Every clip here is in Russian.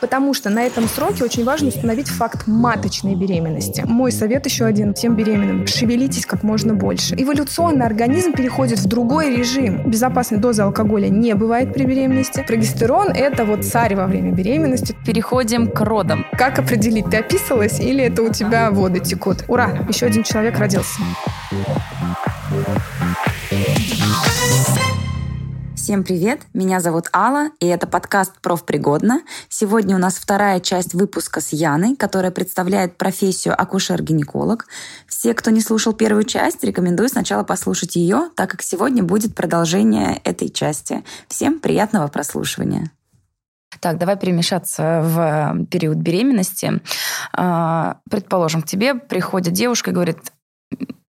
Потому что на этом сроке очень важно установить факт маточной беременности. Мой совет еще один всем беременным. Шевелитесь как можно больше. Эволюционно организм переходит в другой режим. Безопасной дозы алкоголя не бывает при беременности. Прогестерон – это вот царь во время беременности. Переходим к родам. Как определить, ты описалась или это у тебя воды текут? Ура, еще один человек родился. Всем привет! Меня зовут Алла, и это подкаст «Профпригодно». Сегодня у нас вторая часть выпуска с Яной, которая представляет профессию акушер-гинеколог. Все, кто не слушал первую часть, рекомендую сначала послушать ее, так как сегодня будет продолжение этой части. Всем приятного прослушивания. Так, давай перемешаться в период беременности. А, предположим, к тебе приходит девушка и говорит,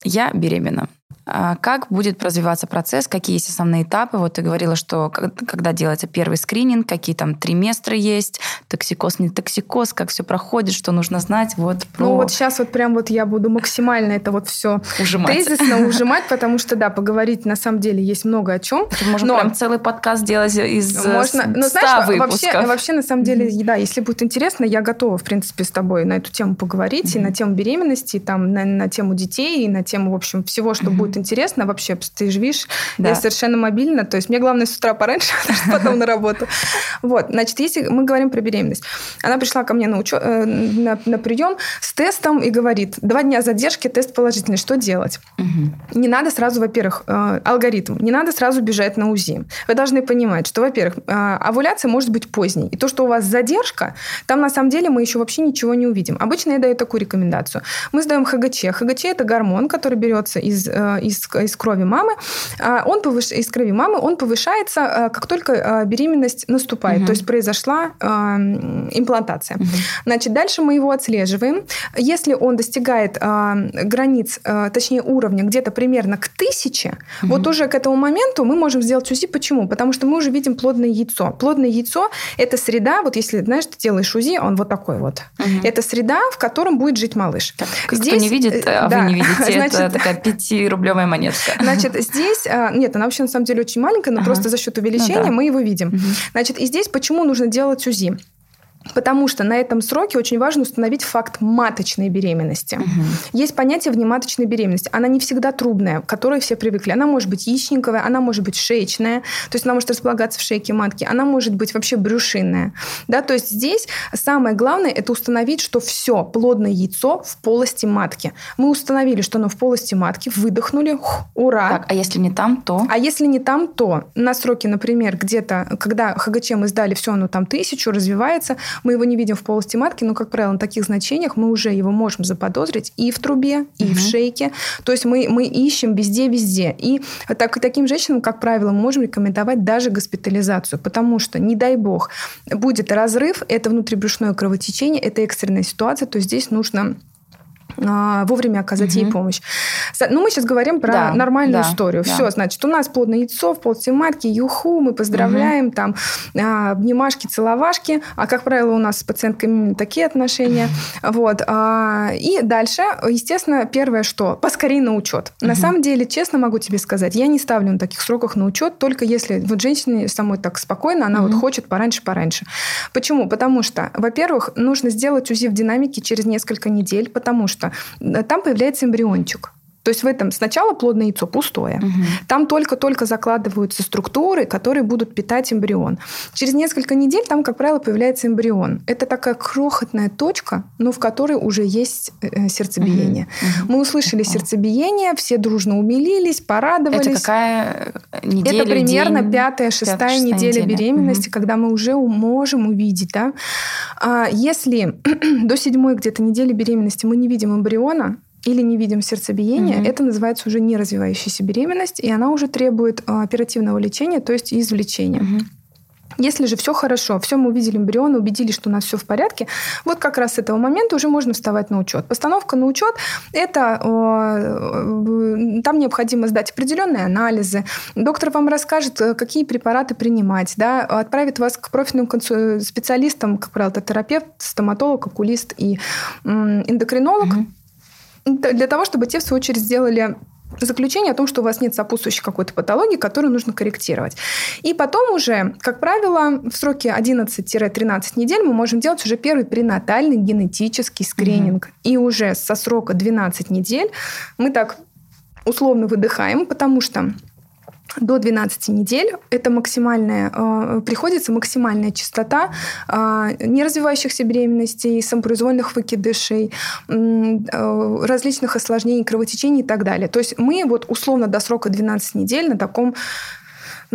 я беременна. А как будет развиваться процесс, какие есть основные этапы? Вот ты говорила, что когда делается первый скрининг, какие там триместры есть, токсикоз, не токсикоз, как все проходит, что нужно знать. Вот про... Ну вот сейчас вот прям вот я буду максимально это вот все ужимать. тезисно ужимать, потому что, да, поговорить на самом деле есть много о чем. Можно но... прям целый подкаст сделать из Можно... ну, знаешь, выпусков. Вообще, вообще, на самом деле, mm-hmm. да, если будет интересно, я готова, в принципе, с тобой на эту тему поговорить, mm-hmm. и на тему беременности, и там на, на тему детей, и на тему, в общем, всего, что mm-hmm. будет интересно вообще, ты же видишь, да. я совершенно мобильна, то есть мне главное с утра пораньше, потом на работу. Вот, значит, если мы говорим про беременность, она пришла ко мне на, учё... Э, на, на прием с тестом и говорит, два дня задержки, тест положительный, что делать? Угу. Не надо сразу, во-первых, э, алгоритм, не надо сразу бежать на УЗИ. Вы должны понимать, что, во-первых, э, овуляция может быть поздней, и то, что у вас задержка, там на самом деле мы еще вообще ничего не увидим. Обычно я даю такую рекомендацию. Мы сдаем ХГЧ. ХГЧ – это гормон, который берется из, из, из крови мамы. А он повыш... Из крови мамы он повышается, как только беременность наступает. Угу. То есть произошла имплантация. Угу. Значит, дальше мы его отслеживаем. Если он достигает э, границ, э, точнее уровня где-то примерно к тысяче, угу. вот уже к этому моменту мы можем сделать УЗИ. Почему? Потому что мы уже видим плодное яйцо. Плодное яйцо – это среда, вот если, знаешь, ты делаешь УЗИ, он вот такой вот. Угу. Это среда, в котором будет жить малыш. Так, здесь, кто не видит, а да, вы не видите, значит, это такая пятирублевая монетка. Значит, здесь, а, нет, она вообще на самом деле очень маленькая, но ага. просто за счет увеличения ну, да. мы его видим. Угу. Значит, и здесь почему нужно делать УЗИ? Потому что на этом сроке очень важно установить факт маточной беременности. Угу. Есть понятие внематочной беременности. Она не всегда трубная, к которой все привыкли. Она может быть яичниковая, она может быть шеечная, то есть она может располагаться в шейке матки, она может быть вообще брюшинная. Да? То есть здесь самое главное – это установить, что все, плодное яйцо в полости матки. Мы установили, что оно в полости матки, выдохнули, ух, ура. Так, а если не там, то? А если не там, то на сроке, например, где-то, когда ХГЧ мы сдали, все оно там тысячу, развивается, мы его не видим в полости матки, но, как правило, на таких значениях мы уже его можем заподозрить и в трубе, и угу. в шейке. То есть мы, мы ищем везде-везде. И так, таким женщинам, как правило, мы можем рекомендовать даже госпитализацию, потому что, не дай бог, будет разрыв, это внутрибрюшное кровотечение, это экстренная ситуация, то здесь нужно вовремя оказать угу. ей помощь. Ну, мы сейчас говорим про да, нормальную да, историю. Да. Все, значит, у нас плодное яйцо в полости матки, юху, мы поздравляем, угу. там, а, обнимашки, целовашки. А, как правило, у нас с пациентками такие отношения. Вот. А, и дальше, естественно, первое, что поскорее на учет. Угу. На самом деле, честно могу тебе сказать, я не ставлю на таких сроках на учет, только если вот женщине самой так спокойно, она угу. вот хочет пораньше-пораньше. Почему? Потому что, во-первых, нужно сделать УЗИ в динамике через несколько недель, потому что там появляется эмбриончик. То есть в этом сначала плодное яйцо пустое. Угу. Там только-только закладываются структуры, которые будут питать эмбрион. Через несколько недель там, как правило, появляется эмбрион. Это такая крохотная точка, но в которой уже есть э, э, сердцебиение. Угу. Мы услышали сердцебиение, все дружно умилились, порадовались. Это какая неделя? Это примерно пятая, шестая неделя, неделя беременности, угу. когда мы уже можем увидеть. Да? А если до седьмой где-то недели беременности мы не видим эмбриона, или не видим сердцебиения, угу. это называется уже неразвивающаяся беременность, и она уже требует а, оперативного лечения, то есть извлечения. Угу. Если же все хорошо, все мы увидели эмбрион, убедились, что у нас все в порядке, вот как раз с этого момента уже можно вставать на учет. Постановка на учет – это э, там необходимо сдать определенные анализы. Доктор вам расскажет, э, какие препараты принимать, да, отправит вас к профильным специалистам, как правило, это терапевт, стоматолог, окулист и эндокринолог. Угу для того, чтобы те, в свою очередь, сделали заключение о том, что у вас нет сопутствующей какой-то патологии, которую нужно корректировать. И потом уже, как правило, в сроке 11-13 недель мы можем делать уже первый пренатальный генетический скрининг. Угу. И уже со срока 12 недель мы так условно выдыхаем, потому что до 12 недель это максимальная, э, приходится максимальная частота э, неразвивающихся беременностей, самопроизвольных выкидышей, э, различных осложнений, кровотечений и так далее. То есть мы вот условно до срока 12 недель на таком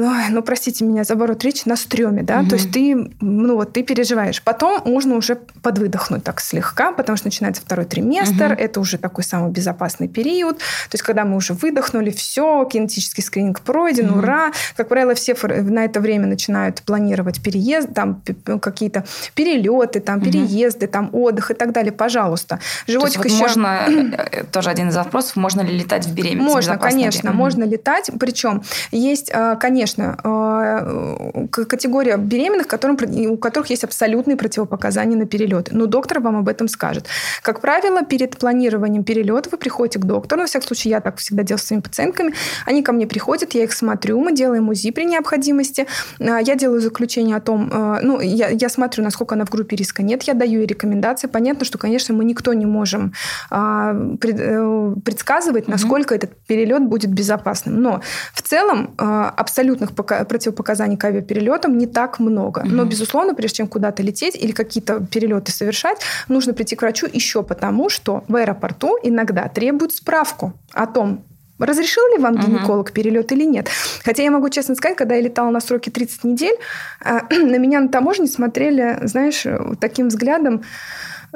ну, ну, простите меня за оборот речи, на стреме, да, угу. то есть ты, ну, вот ты переживаешь. Потом можно уже подвыдохнуть так слегка, потому что начинается второй триместр, угу. это уже такой самый безопасный период, то есть когда мы уже выдохнули, все, кинетический скрининг пройден, угу. ура. Как правило, все на это время начинают планировать переезд, там какие-то перелеты, там угу. переезды, там отдых и так далее. Пожалуйста. Животик еще... можно, э, тоже один из вопросов, можно ли летать в беременность? Можно, конечно, можно летать. Причем есть, э, конечно, конечно, э, категория беременных, которым, у которых есть абсолютные противопоказания на перелет. Но доктор вам об этом скажет. Как правило, перед планированием перелета вы приходите к доктору. На всякий случай, я так всегда делаю с своими пациентками. Они ко мне приходят, я их смотрю, мы делаем УЗИ при необходимости. Э, я делаю заключение о том, э, ну, я, я смотрю, насколько она в группе риска нет, я даю ей рекомендации. Понятно, что, конечно, мы никто не можем предсказывать, насколько mm-hmm. этот перелет будет безопасным. Но в целом абсолютно абсолютных противопоказаний к авиаперелетам не так много. Но, безусловно, прежде чем куда-то лететь или какие-то перелеты совершать, нужно прийти к врачу еще потому, что в аэропорту иногда требуют справку о том, разрешил ли вам гинеколог uh-huh. перелет или нет. Хотя я могу честно сказать, когда я летала на сроке 30 недель, а, на меня на таможне смотрели, знаешь, таким взглядом,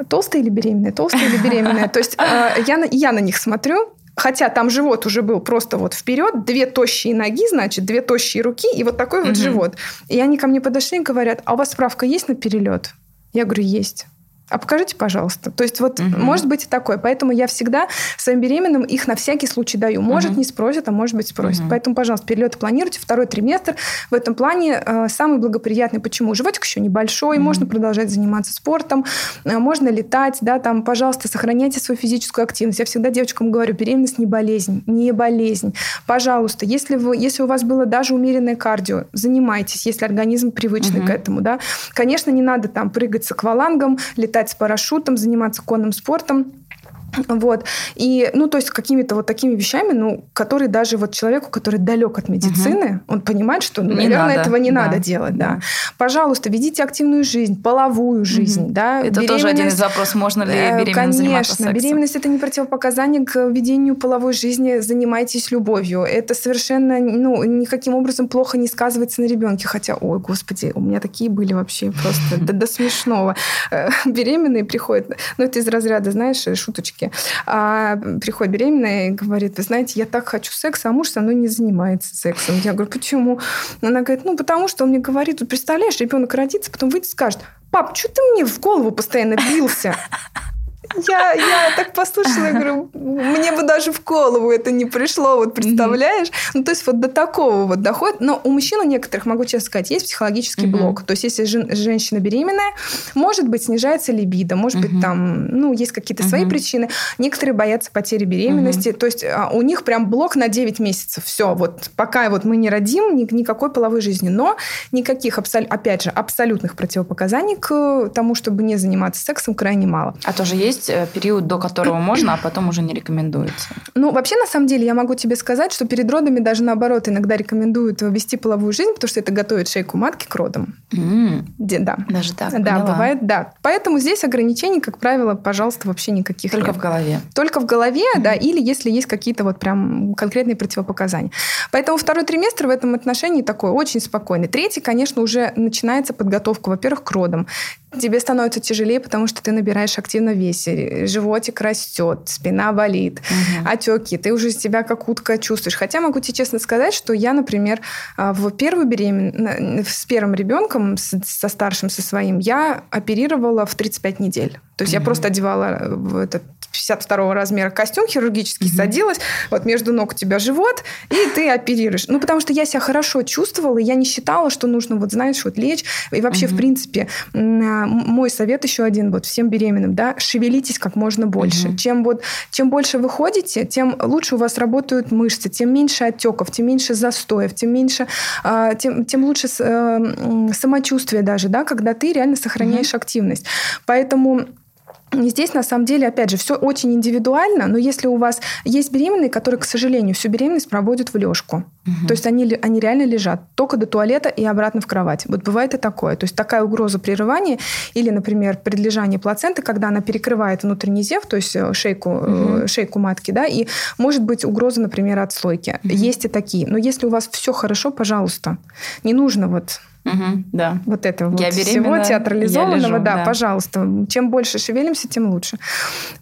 толстая или беременная, толстая или беременная. То есть а, я, я на них смотрю, Хотя там живот уже был просто вот вперед, две тощие ноги, значит, две тощие руки и вот такой угу. вот живот. И они ко мне подошли и говорят, а у вас справка есть на перелет? Я говорю, есть а покажите, пожалуйста. То есть вот угу. может быть и такое. Поэтому я всегда своим беременным их на всякий случай даю. Может, угу. не спросят, а может быть спросят. Угу. Поэтому, пожалуйста, перелеты планируйте. Второй триместр в этом плане э, самый благоприятный. Почему? Животик еще небольшой, угу. можно продолжать заниматься спортом, э, можно летать, да, там, пожалуйста, сохраняйте свою физическую активность. Я всегда девочкам говорю, беременность не болезнь, не болезнь. Пожалуйста, если, вы, если у вас было даже умеренное кардио, занимайтесь, если организм привычный угу. к этому, да. Конечно, не надо там прыгать с аквалангом, летать летать с парашютом, заниматься конным спортом. Вот. И, ну, то есть какими-то вот такими вещами, ну, которые даже вот человеку, который далек от медицины, угу. он понимает, что, ну, не наверное, надо. этого не да. надо делать, да. да. Пожалуйста, ведите активную жизнь, половую жизнь, угу. да. Это тоже один из вопросов, можно ли э, беременность Конечно, заниматься сексом? беременность – это не противопоказание к ведению половой жизни, занимайтесь любовью. Это совершенно, ну, никаким образом плохо не сказывается на ребенке, хотя, ой, господи, у меня такие были вообще просто до смешного. Э, беременные приходят, ну, это из разряда, знаешь, шуточки девушки, а, приходит беременная и говорит, вы знаете, я так хочу секса, а муж со мной не занимается сексом. Я говорю, почему? Она говорит, ну, потому что он мне говорит, вот представляешь, ребенок родится, потом выйдет и скажет, пап, что ты мне в голову постоянно бился? Я, я так послушала, я говорю, мне бы даже в голову это не пришло, вот представляешь? Mm-hmm. Ну, то есть вот до такого вот доходит. Но у мужчин у некоторых, могу честно сказать, есть психологический mm-hmm. блок. То есть если жен, женщина беременная, может быть, снижается либидо, может mm-hmm. быть, там, ну, есть какие-то mm-hmm. свои причины. Некоторые боятся потери беременности. Mm-hmm. То есть а, у них прям блок на 9 месяцев. Все, вот пока вот мы не родим, ни, никакой половой жизни. Но никаких, опять же, абсолютных противопоказаний к тому, чтобы не заниматься сексом, крайне мало. А тоже есть есть э, период, до которого можно, а потом уже не рекомендуется? Ну, вообще, на самом деле, я могу тебе сказать, что перед родами даже наоборот иногда рекомендуют вести половую жизнь, потому что это готовит шейку матки к родам. Mm. Где, да. Даже так? Да, поняла. бывает, да. Поэтому здесь ограничений, как правило, пожалуйста, вообще никаких Только нет. в голове? Только в голове, mm-hmm. да, или если есть какие-то вот прям конкретные противопоказания. Поэтому второй триместр в этом отношении такой очень спокойный. Третий, конечно, уже начинается подготовка, во-первых, к родам тебе становится тяжелее, потому что ты набираешь активно весе, животик растет, спина болит, угу. отеки, ты уже себя как утка чувствуешь. Хотя могу тебе честно сказать, что я, например, а, в первую беременность, с первым ребенком, со старшим, со своим, я оперировала в 35 недель. То есть mm-hmm. я просто одевала в этот 52 размера костюм хирургический, mm-hmm. садилась, вот между ног у тебя живот, и ты оперируешь. Ну, потому что я себя хорошо чувствовала, и я не считала, что нужно, вот знаешь, вот лечь. И вообще, mm-hmm. в принципе, мой совет еще один, вот всем беременным, да, шевелитесь как можно больше. Mm-hmm. Чем, вот, чем больше вы ходите, тем лучше у вас работают мышцы, тем меньше отеков, тем меньше застоев, тем меньше, а, тем, тем лучше э, самочувствие даже, да, когда ты реально сохраняешь mm-hmm. активность. Поэтому Здесь, на самом деле, опять же, все очень индивидуально, но если у вас есть беременные, которые, к сожалению, всю беременность проводят в лёжку, угу. то есть они, они реально лежат только до туалета и обратно в кровать. Вот бывает и такое. То есть такая угроза прерывания или, например, предлежание плаценты, когда она перекрывает внутренний зев, то есть э, шейку, угу. шейку матки, да, и может быть угроза, например, отслойки. Угу. Есть и такие. Но если у вас все хорошо, пожалуйста, не нужно вот Угу, да. Вот это вот я всего театрализованного, лежу, да, да, пожалуйста. Чем больше шевелимся, тем лучше.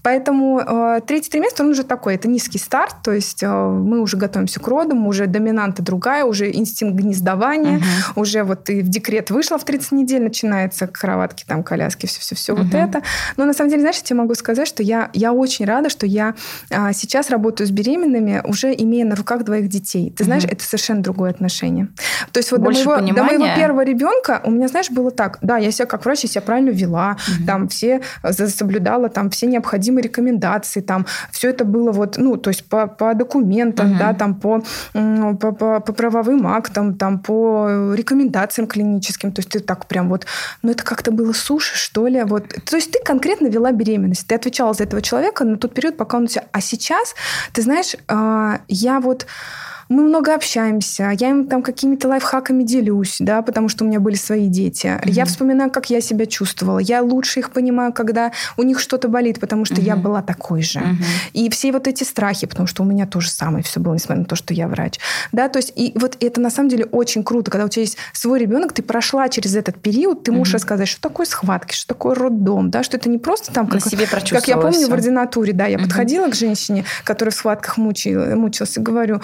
Поэтому э, третий триместр, он уже такой, это низкий старт, то есть э, мы уже готовимся к родам, уже доминанта другая, уже инстинкт гнездования, угу. уже вот ты в декрет вышла в 30 недель, начинается кроватки, там, коляски, все-все-все угу. вот это. Но на самом деле, знаешь, я тебе могу сказать, что я, я очень рада, что я э, сейчас работаю с беременными, уже имея на руках двоих детей. Ты знаешь, угу. это совершенно другое отношение. То есть вот Больше до моего, до моего первого первого ребенка у меня, знаешь, было так. Да, я себя как врач, я себя правильно вела, угу. там все соблюдала там все необходимые рекомендации, там все это было вот, ну, то есть по, по документам, угу. да, там по, по, по, по правовым актам, там по рекомендациям клиническим. То есть ты так прям вот, ну, это как-то было суши, что ли. Вот. То есть ты конкретно вела беременность. Ты отвечала за этого человека на тот период, пока он у тебя... А сейчас, ты знаешь, а, я вот мы много общаемся, я им там какими-то лайфхаками делюсь, да, потому что у меня были свои дети. Mm-hmm. Я вспоминаю, как я себя чувствовала. Я лучше их понимаю, когда у них что-то болит, потому что mm-hmm. я была такой же. Mm-hmm. И все вот эти страхи, потому что у меня тоже самое все было, несмотря на то, что я врач. Да, то есть и вот это на самом деле очень круто, когда у тебя есть свой ребенок, ты прошла через этот период, ты можешь mm-hmm. рассказать, что такое схватки, что такое роддом, да, что это не просто там, как, на себе как я помню все. в ординатуре, да, я mm-hmm. подходила к женщине, которая в схватках мучила, мучилась, и говорю,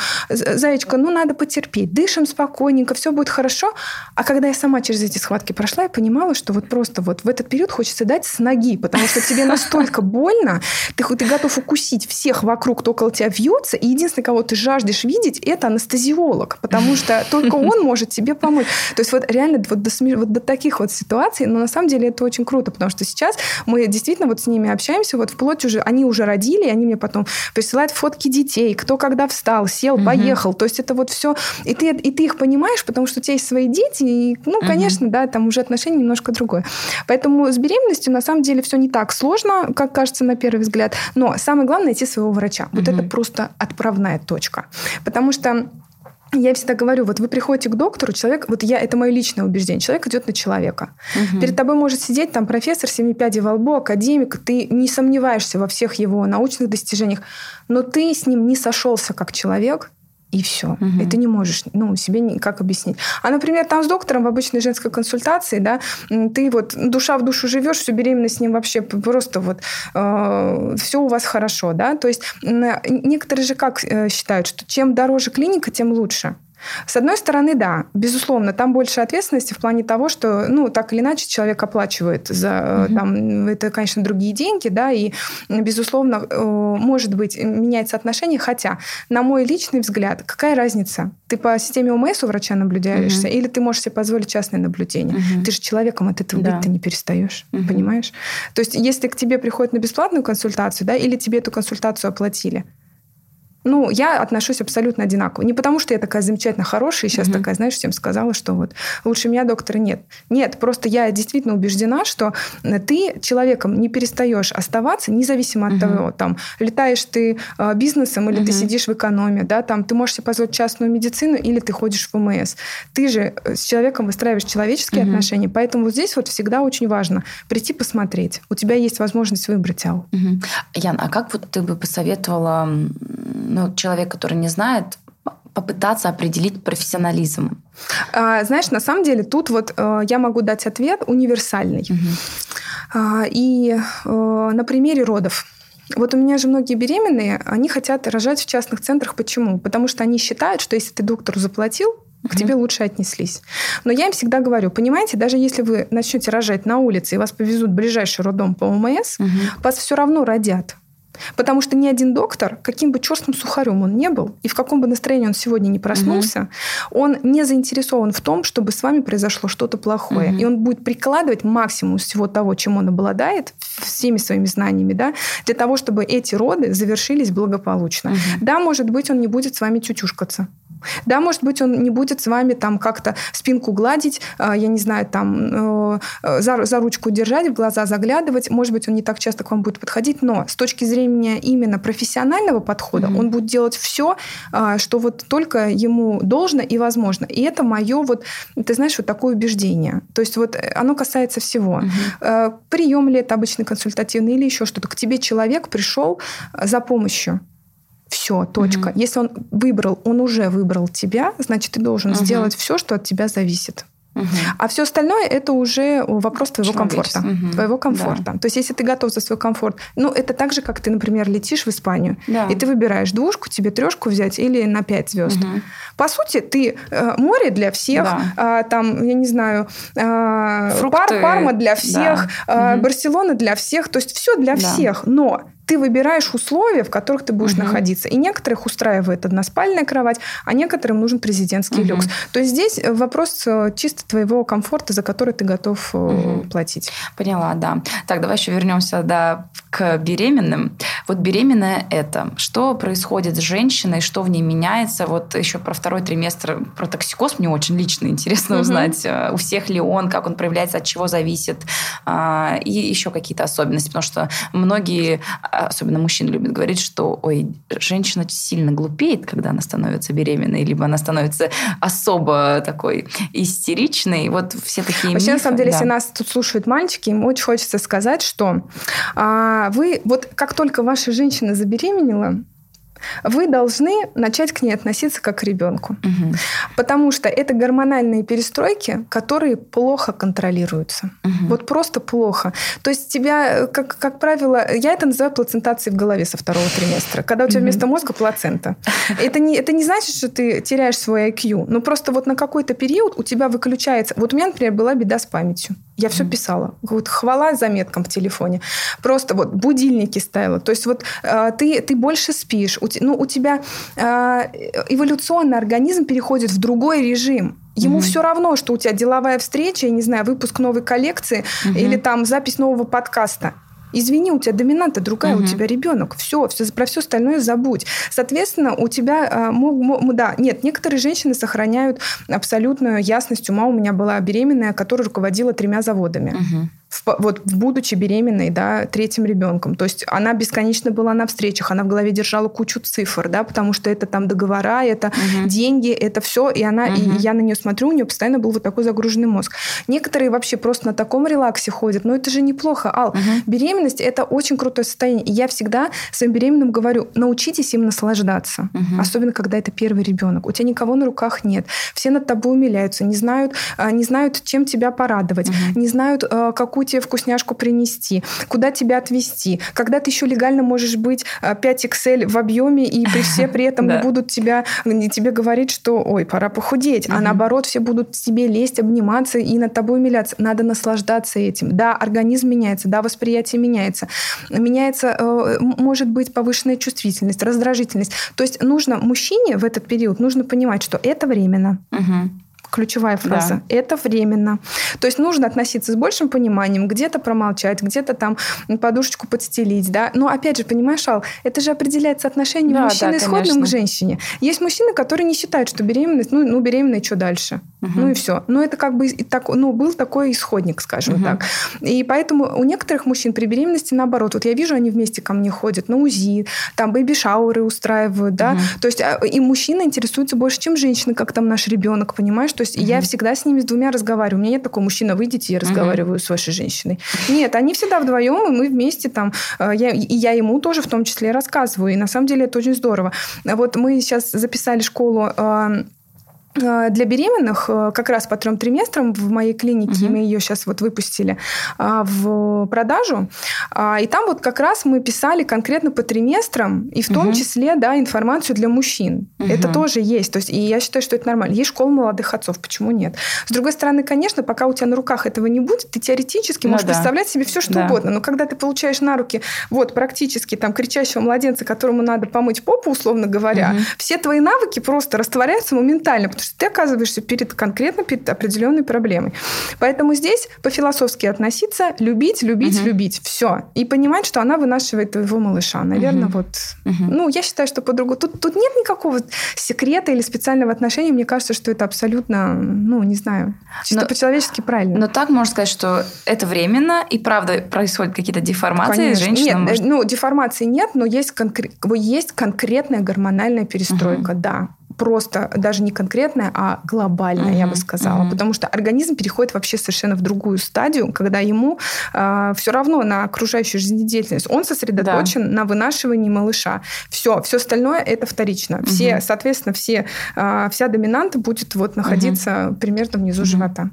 Заячка, ну надо потерпеть, дышим спокойненько, все будет хорошо. А когда я сама через эти схватки прошла, я понимала, что вот просто вот в этот период хочется дать с ноги, потому что тебе настолько больно, ты, ты готов укусить всех вокруг, кто около тебя вьется, и единственный, кого ты жаждешь видеть, это анестезиолог, потому что только он может тебе помочь. То есть вот реально вот до, вот до таких вот ситуаций, но на самом деле это очень круто, потому что сейчас мы действительно вот с ними общаемся, вот вплоть уже, они уже родили, и они мне потом присылают фотки детей, кто когда встал, сел, поехал. То есть это вот все... И ты, и ты их понимаешь, потому что у тебя есть свои дети, и, ну, конечно, угу. да, там уже отношение немножко другое. Поэтому с беременностью на самом деле все не так сложно, как кажется на первый взгляд. Но самое главное найти своего врача. Вот угу. это просто отправная точка. Потому что я всегда говорю, вот вы приходите к доктору, человек, вот я, это мое личное убеждение, человек идет на человека. Угу. Перед тобой может сидеть там професор семи пядей во лбу, академик, ты не сомневаешься во всех его научных достижениях, но ты с ним не сошелся как человек, и все. Угу. И ты не можешь ну, себе никак объяснить. А, например, там с доктором в обычной женской консультации, да, ты вот душа в душу живешь, всю беременность с ним вообще просто вот э, все у вас хорошо, да. То есть некоторые же как э, считают, что чем дороже клиника, тем лучше. С одной стороны, да, безусловно, там больше ответственности в плане того, что, ну, так или иначе человек оплачивает за, угу. там, это, конечно, другие деньги, да, и, безусловно, э, может быть, меняется отношение, хотя, на мой личный взгляд, какая разница? Ты по системе ОМС у врача наблюдаешься, угу. или ты можешь себе позволить частное наблюдение? Угу. Ты же человеком от этого да. быть ты не перестаешь, угу. понимаешь? То есть, если к тебе приходят на бесплатную консультацию, да, или тебе эту консультацию оплатили, ну, я отношусь абсолютно одинаково. Не потому, что я такая замечательно хорошая, и сейчас угу. такая, знаешь, всем сказала, что вот лучше меня доктора нет. Нет, просто я действительно убеждена, что ты человеком не перестаешь оставаться, независимо от угу. того, там, летаешь ты э, бизнесом или угу. ты сидишь в экономе, да, там, ты можешь себе позволить частную медицину или ты ходишь в МС. Ты же э, с человеком выстраиваешь человеческие угу. отношения, поэтому вот здесь вот всегда очень важно прийти посмотреть. У тебя есть возможность выбрать, Ал. Угу. Ян, а как вот ты бы посоветовала ну, человек, который не знает, попытаться определить профессионализм? А, знаешь, на самом деле тут вот э, я могу дать ответ универсальный. Угу. А, и э, на примере родов. Вот у меня же многие беременные, они хотят рожать в частных центрах. Почему? Потому что они считают, что если ты доктору заплатил, к тебе лучше отнеслись. Но я им всегда говорю, понимаете, даже если вы начнете рожать на улице и вас повезут в ближайший роддом по ОМС, угу. вас все равно родят. Потому что ни один доктор, каким бы черстым сухарем он не был, и в каком бы настроении он сегодня не проснулся, угу. он не заинтересован в том, чтобы с вами произошло что-то плохое. Угу. И он будет прикладывать максимум всего того, чем он обладает, всеми своими знаниями, да, для того, чтобы эти роды завершились благополучно. Угу. Да, может быть, он не будет с вами тютюшкаться. Да, может быть, он не будет с вами там как-то спинку гладить, а, я не знаю, там э, за, за ручку держать, в глаза заглядывать. Может быть, он не так часто к вам будет подходить, но с точки зрения именно профессионального подхода mm-hmm. он будет делать все, а, что вот только ему должно и возможно. И это мое вот, ты знаешь, вот такое убеждение. То есть вот оно касается всего. Mm-hmm. Прием ли это обычный консультативный или еще что-то. К тебе человек пришел за помощью. Все, точка. Угу. Если он выбрал, он уже выбрал тебя, значит, ты должен угу. сделать все, что от тебя зависит. Угу. А все остальное это уже вопрос твоего комфорта. Угу. Твоего комфорта. Да. То есть, если ты готов за свой комфорт, ну, это так же, как ты, например, летишь в Испанию, да. и ты выбираешь двушку, тебе трешку взять или на пять звезд. Угу. По сути, ты э, море для всех, да. э, там, я не знаю, э, Фрукты. Пар, Парма для всех, да. э, угу. Барселона для всех, то есть все для да. всех. Но ты выбираешь условия, в которых ты будешь угу. находиться. И некоторых устраивает односпальная кровать, а некоторым нужен президентский угу. люкс. То есть здесь вопрос э, чисто твоего комфорта, за который ты готов угу. платить. Поняла, да. Так, давай еще вернемся да, к беременным. Вот беременная это. Что происходит с женщиной, что в ней меняется? Вот еще про второй триместр, про токсикоз мне очень лично интересно угу. узнать. Э, у всех ли он, как он проявляется, от чего зависит. А, и еще какие-то особенности. Потому что многие особенно мужчины любят говорить, что ой, женщина сильно глупеет, когда она становится беременной, либо она становится особо такой истеричной. Вот все такие Вообще, мифы, на самом деле, да. если нас тут слушают мальчики, им очень хочется сказать, что а, вы, вот как только ваша женщина забеременела, вы должны начать к ней относиться как к ребенку. Угу. Потому что это гормональные перестройки, которые плохо контролируются. Угу. Вот просто плохо. То есть тебя, как, как правило, я это называю плацентацией в голове со второго триместра. Когда у тебя угу. вместо мозга плацента. Это не, это не значит, что ты теряешь свой IQ. Но просто вот на какой-то период у тебя выключается... Вот у меня, например, была беда с памятью. Я все писала. Вот хвала заметкам в телефоне. Просто вот будильники ставила. То есть вот э, ты, ты больше спишь. У, ну, у тебя э, эволюционный организм переходит в другой режим. Ему mm-hmm. все равно, что у тебя деловая встреча, я не знаю, выпуск новой коллекции mm-hmm. или там запись нового подкаста. Извини, у тебя доминанта другая, угу. у тебя ребенок. Все, все, про все остальное забудь. Соответственно, у тебя, а, да, нет, некоторые женщины сохраняют абсолютную ясность ума. У меня была беременная, которая руководила тремя заводами. Угу в, вот будучи беременной, да, третьим ребенком. То есть она бесконечно была на встречах, она в голове держала кучу цифр, да, потому что это там договора, это угу. деньги, это все, и она, угу. и я на нее смотрю, у нее постоянно был вот такой загруженный мозг. Некоторые вообще просто на таком релаксе ходят, но это же неплохо. Ал, угу. беременность это очень крутое состояние, и я всегда своим беременным говорю, научитесь им наслаждаться, угу. особенно когда это первый ребенок. У тебя никого на руках нет, все над тобой умиляются, не знают, а, не знают, чем тебя порадовать, угу. не знают, а, какую какую тебе вкусняшку принести, куда тебя отвезти, когда ты еще легально можешь быть 5 XL в объеме, и при все при этом не будут тебя, тебе говорить, что ой, пора похудеть, а наоборот все будут тебе лезть, обниматься и над тобой умиляться. Надо наслаждаться этим. Да, организм меняется, да, восприятие меняется. Меняется, э, может быть, повышенная чувствительность, раздражительность. То есть нужно мужчине в этот период нужно понимать, что это временно. Угу ключевая фраза. Да. Это временно. То есть нужно относиться с большим пониманием, где-то промолчать, где-то там подушечку подстелить, да. Но опять же, понимаешь, Ал, это же определяется отношением да, мужчины да, исходным к женщине. Есть мужчины, которые не считают, что беременность, ну, ну беременная, что дальше? Угу. Ну и все. Но это как бы и так, ну, был такой исходник, скажем угу. так. И поэтому у некоторых мужчин при беременности наоборот. Вот я вижу, они вместе ко мне ходят на УЗИ, там бэби-шауры устраивают, да. Угу. То есть а, и мужчина интересуется больше, чем женщина, как там наш ребенок, понимаешь? То есть угу. я всегда с ними с двумя разговариваю. У меня нет такого мужчина, выйдите, я разговариваю угу. с вашей женщиной. Нет, они всегда вдвоем, и мы вместе там. Э, я, и я ему тоже в том числе рассказываю. И на самом деле это очень здорово. Вот мы сейчас записали школу для беременных э, как раз по трем триместрам в моей клинике, угу. мы ее сейчас вот выпустили а, в продажу, а, и там вот как раз мы писали конкретно по триместрам, и в том угу. числе, да, информацию для мужчин. Угу. Это тоже есть, то есть, и я считаю, что это нормально. Есть школа молодых отцов, почему нет? С другой стороны, конечно, пока у тебя на руках этого не будет, ты теоретически ну, можешь да. представлять себе все, что да. угодно, но когда ты получаешь на руки вот практически там кричащего младенца, которому надо помыть попу, условно говоря, угу. все твои навыки просто растворяются моментально, потому что ты оказываешься перед конкретно перед определенной проблемой. Поэтому здесь по-философски относиться, любить, любить, угу. любить, все, и понимать, что она вынашивает твоего малыша. Наверное, угу. вот, угу. ну я считаю, что по-другому. Тут тут нет никакого секрета или специального отношения. Мне кажется, что это абсолютно, ну не знаю, чисто по-человечески правильно. Но так можно сказать, что это временно и правда происходят какие-то деформации. Конечно. Женщина нет, может... ну деформации нет, но есть конкрет, есть конкретная гормональная перестройка, угу. да просто даже не конкретная, а глобальная, uh-huh, я бы сказала. Uh-huh. Потому что организм переходит вообще совершенно в другую стадию, когда ему э, а, все равно на окружающую жизнедеятельность. Он сосредоточен да. на вынашивании малыша. Все, все остальное это вторично. Все, соответственно, все, э, вся доминанта будет вот находиться uh-huh. примерно внизу uh-huh. живота.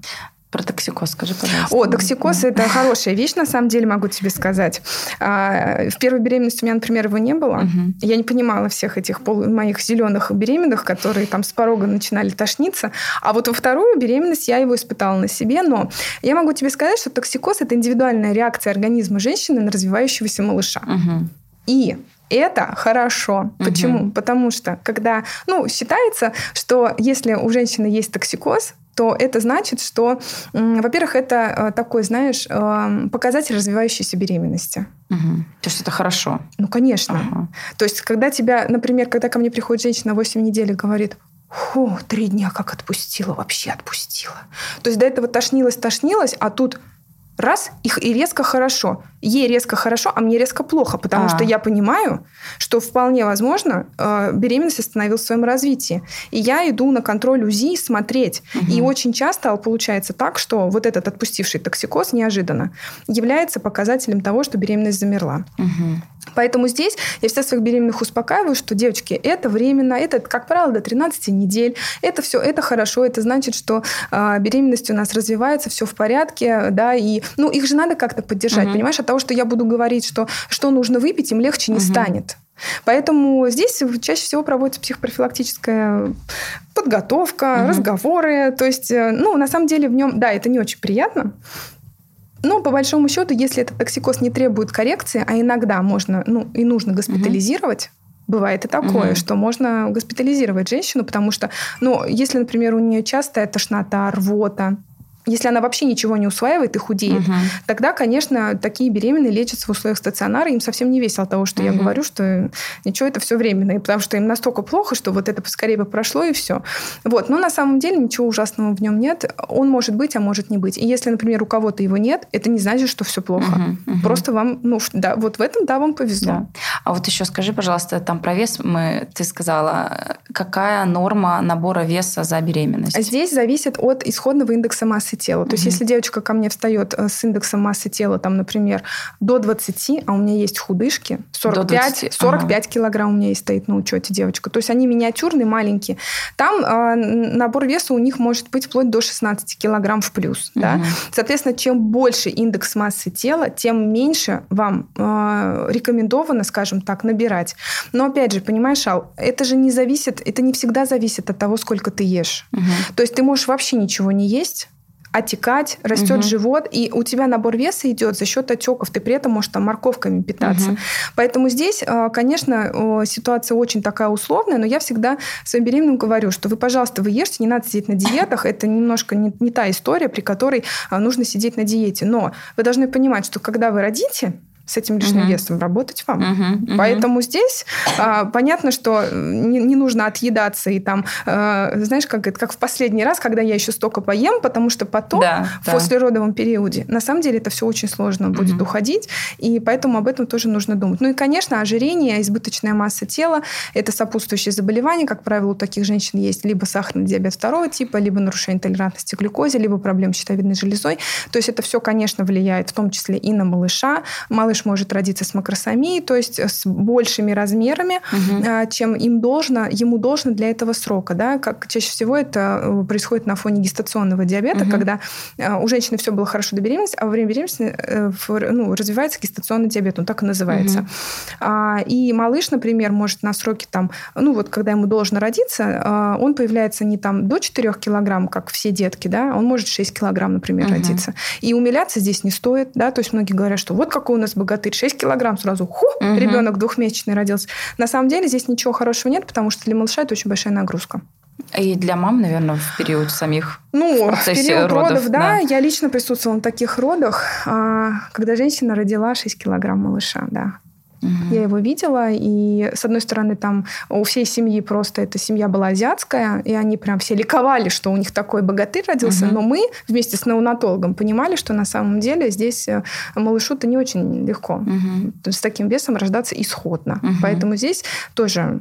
Про токсикоз скажи, пожалуйста. О, токсикоз да. это хорошая вещь, на самом деле, могу тебе сказать. А, в первой беременности у меня, например, его не было. Угу. Я не понимала всех этих пол... моих зеленых беременных, которые там с порога начинали тошниться. А вот во вторую беременность я его испытала на себе. Но я могу тебе сказать, что токсикоз это индивидуальная реакция организма женщины на развивающегося малыша. Угу. И это хорошо. Почему? Угу. Потому что когда, ну, считается, что если у женщины есть токсикоз, то это значит, что, во-первых, это э, такой, знаешь, э, показатель развивающейся беременности. Угу. То есть это хорошо? Ну, конечно. Ага. То есть, когда тебя, например, когда ко мне приходит женщина 8 недель и говорит, Фу, три дня как отпустила, вообще отпустила. То есть до этого тошнилось, тошнилось, а тут раз, их и резко хорошо. Ей резко хорошо, а мне резко плохо, потому а. что я понимаю, что вполне возможно э, беременность остановилась в своем развитии. И я иду на контроль УЗИ смотреть. Угу. И очень часто получается так, что вот этот отпустивший токсикоз неожиданно является показателем того, что беременность замерла. Угу. Поэтому здесь я всех своих беременных успокаиваю, что, девочки, это временно, это, как правило, до 13 недель. Это все, это хорошо, это значит, что э, беременность у нас развивается, все в порядке, да, и, ну, их же надо как-то поддержать, угу. понимаешь? От того, что я буду говорить, что, что нужно выпить, им легче не угу. станет. Поэтому здесь чаще всего проводится психопрофилактическая подготовка, угу. разговоры. То есть, э, ну, на самом деле в нем, да, это не очень приятно, но по большому счету, если этот токсикоз не требует коррекции, а иногда можно, ну и нужно госпитализировать, угу. Бывает и такое, угу. что можно госпитализировать женщину, потому что, ну, если, например, у нее частая тошнота, рвота, если она вообще ничего не усваивает и худеет, угу. тогда, конечно, такие беременные лечатся в условиях стационара. Им совсем не весело того, что угу. я говорю, что ничего, это все временно. потому что им настолько плохо, что вот это поскорее бы прошло, и все. Вот. Но на самом деле ничего ужасного в нем нет. Он может быть, а может не быть. И если, например, у кого-то его нет, это не значит, что все плохо. Угу. Угу. Просто вам, ну, да, вот в этом, да, вам повезло. Да. А вот еще скажи, пожалуйста, там про вес мы, ты сказала, какая норма набора веса за беременность? Здесь зависит от исходного индекса массы массы тела. То есть, если девочка ко мне встает э, с индексом массы тела, там, например, до 20, а у меня есть худышки, 45, 45 ага. килограмм у меня есть стоит на учете девочка. То есть они миниатюрные, маленькие. Там э, набор веса у них может быть вплоть до 16 килограмм в плюс. Угу. Да? Соответственно, чем больше индекс массы тела, тем меньше вам э, рекомендовано, скажем так, набирать. Но опять же, понимаешь, Ал, это же не зависит, это не всегда зависит от того, сколько ты ешь. Угу. То есть ты можешь вообще ничего не есть, отекать, растет угу. живот, и у тебя набор веса идет за счет отеков. Ты при этом можешь там морковками питаться. Угу. Поэтому здесь, э, конечно, ситуация очень такая условная, но я всегда своим беременным говорю, что вы, пожалуйста, вы ешьте, не надо сидеть на диетах. Это немножко не, не та история, при которой э, нужно сидеть на диете. Но вы должны понимать, что когда вы родите, с этим лишним uh-huh. весом работать вам. Uh-huh. Uh-huh. Поэтому здесь а, понятно, что не, не нужно отъедаться и там, а, знаешь, как, как в последний раз, когда я еще столько поем, потому что потом, да, в да. послеродовом периоде, на самом деле это все очень сложно будет uh-huh. уходить, и поэтому об этом тоже нужно думать. Ну и, конечно, ожирение, избыточная масса тела, это сопутствующие заболевания, как правило, у таких женщин есть либо сахарный диабет второго типа, либо нарушение толерантности к глюкозе, либо проблемы с щитовидной железой. То есть это все, конечно, влияет в том числе и на малыша. Малыш малыш может родиться с макросомией, то есть с большими размерами, угу. чем им должно, ему должно для этого срока. Да? Как чаще всего это э, происходит на фоне гестационного диабета, угу. когда э, у женщины все было хорошо до беременности, а во время беременности ну, развивается гестационный диабет, он так и называется. Угу. И малыш, например, может на сроке там, ну вот когда ему должно родиться, он появляется не там до 4 килограмм, как все детки, да, он может 6 килограмм, например, угу. родиться. И умиляться здесь не стоит, да, то есть многие говорят, что вот какой у нас богатырь, 6 килограмм сразу, ху, угу. ребенок двухмесячный родился. На самом деле здесь ничего хорошего нет, потому что для малыша это очень большая нагрузка. И для мам, наверное, в период самих ну, в, в период родов, родов да, да, я лично присутствовала на таких родах, а, когда женщина родила 6 килограмм малыша, да. Угу. Я его видела, и с одной стороны, там у всей семьи просто эта семья была азиатская, и они прям все ликовали, что у них такой богатырь родился, угу. но мы вместе с неонатологом понимали, что на самом деле здесь э, малышу-то не очень легко угу. с таким весом рождаться исходно. Угу. Поэтому здесь тоже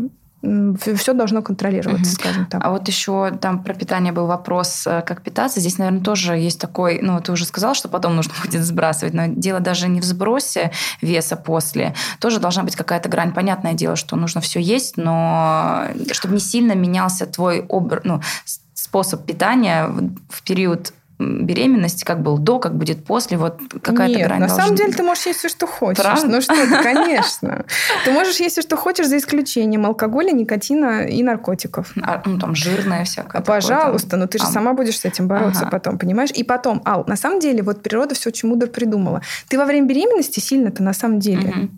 все должно контролироваться, угу. скажем так. А вот еще там про питание был вопрос, э, как питаться. Здесь, наверное, тоже есть такой, ну, ты уже сказал, что потом нужно будет сбрасывать, но дело даже не в сбросе веса после. Тоже должна быть какая-то грань. Понятное дело, что нужно все есть, но чтобы не сильно менялся твой обр... ну, способ питания в период беременности, как был до, как будет после, вот какая-то Нет, грань на самом деле быть. ты можешь есть все, что хочешь. Правда? Ну что ты, конечно. Ты можешь есть все, что хочешь, за исключением алкоголя, никотина и наркотиков. А, ну, там жирное всякое. Пожалуйста, но ты же а. сама будешь с этим бороться ага. потом, понимаешь? И потом, Ал, на самом деле, вот природа все очень мудро придумала. Ты во время беременности сильно-то на самом деле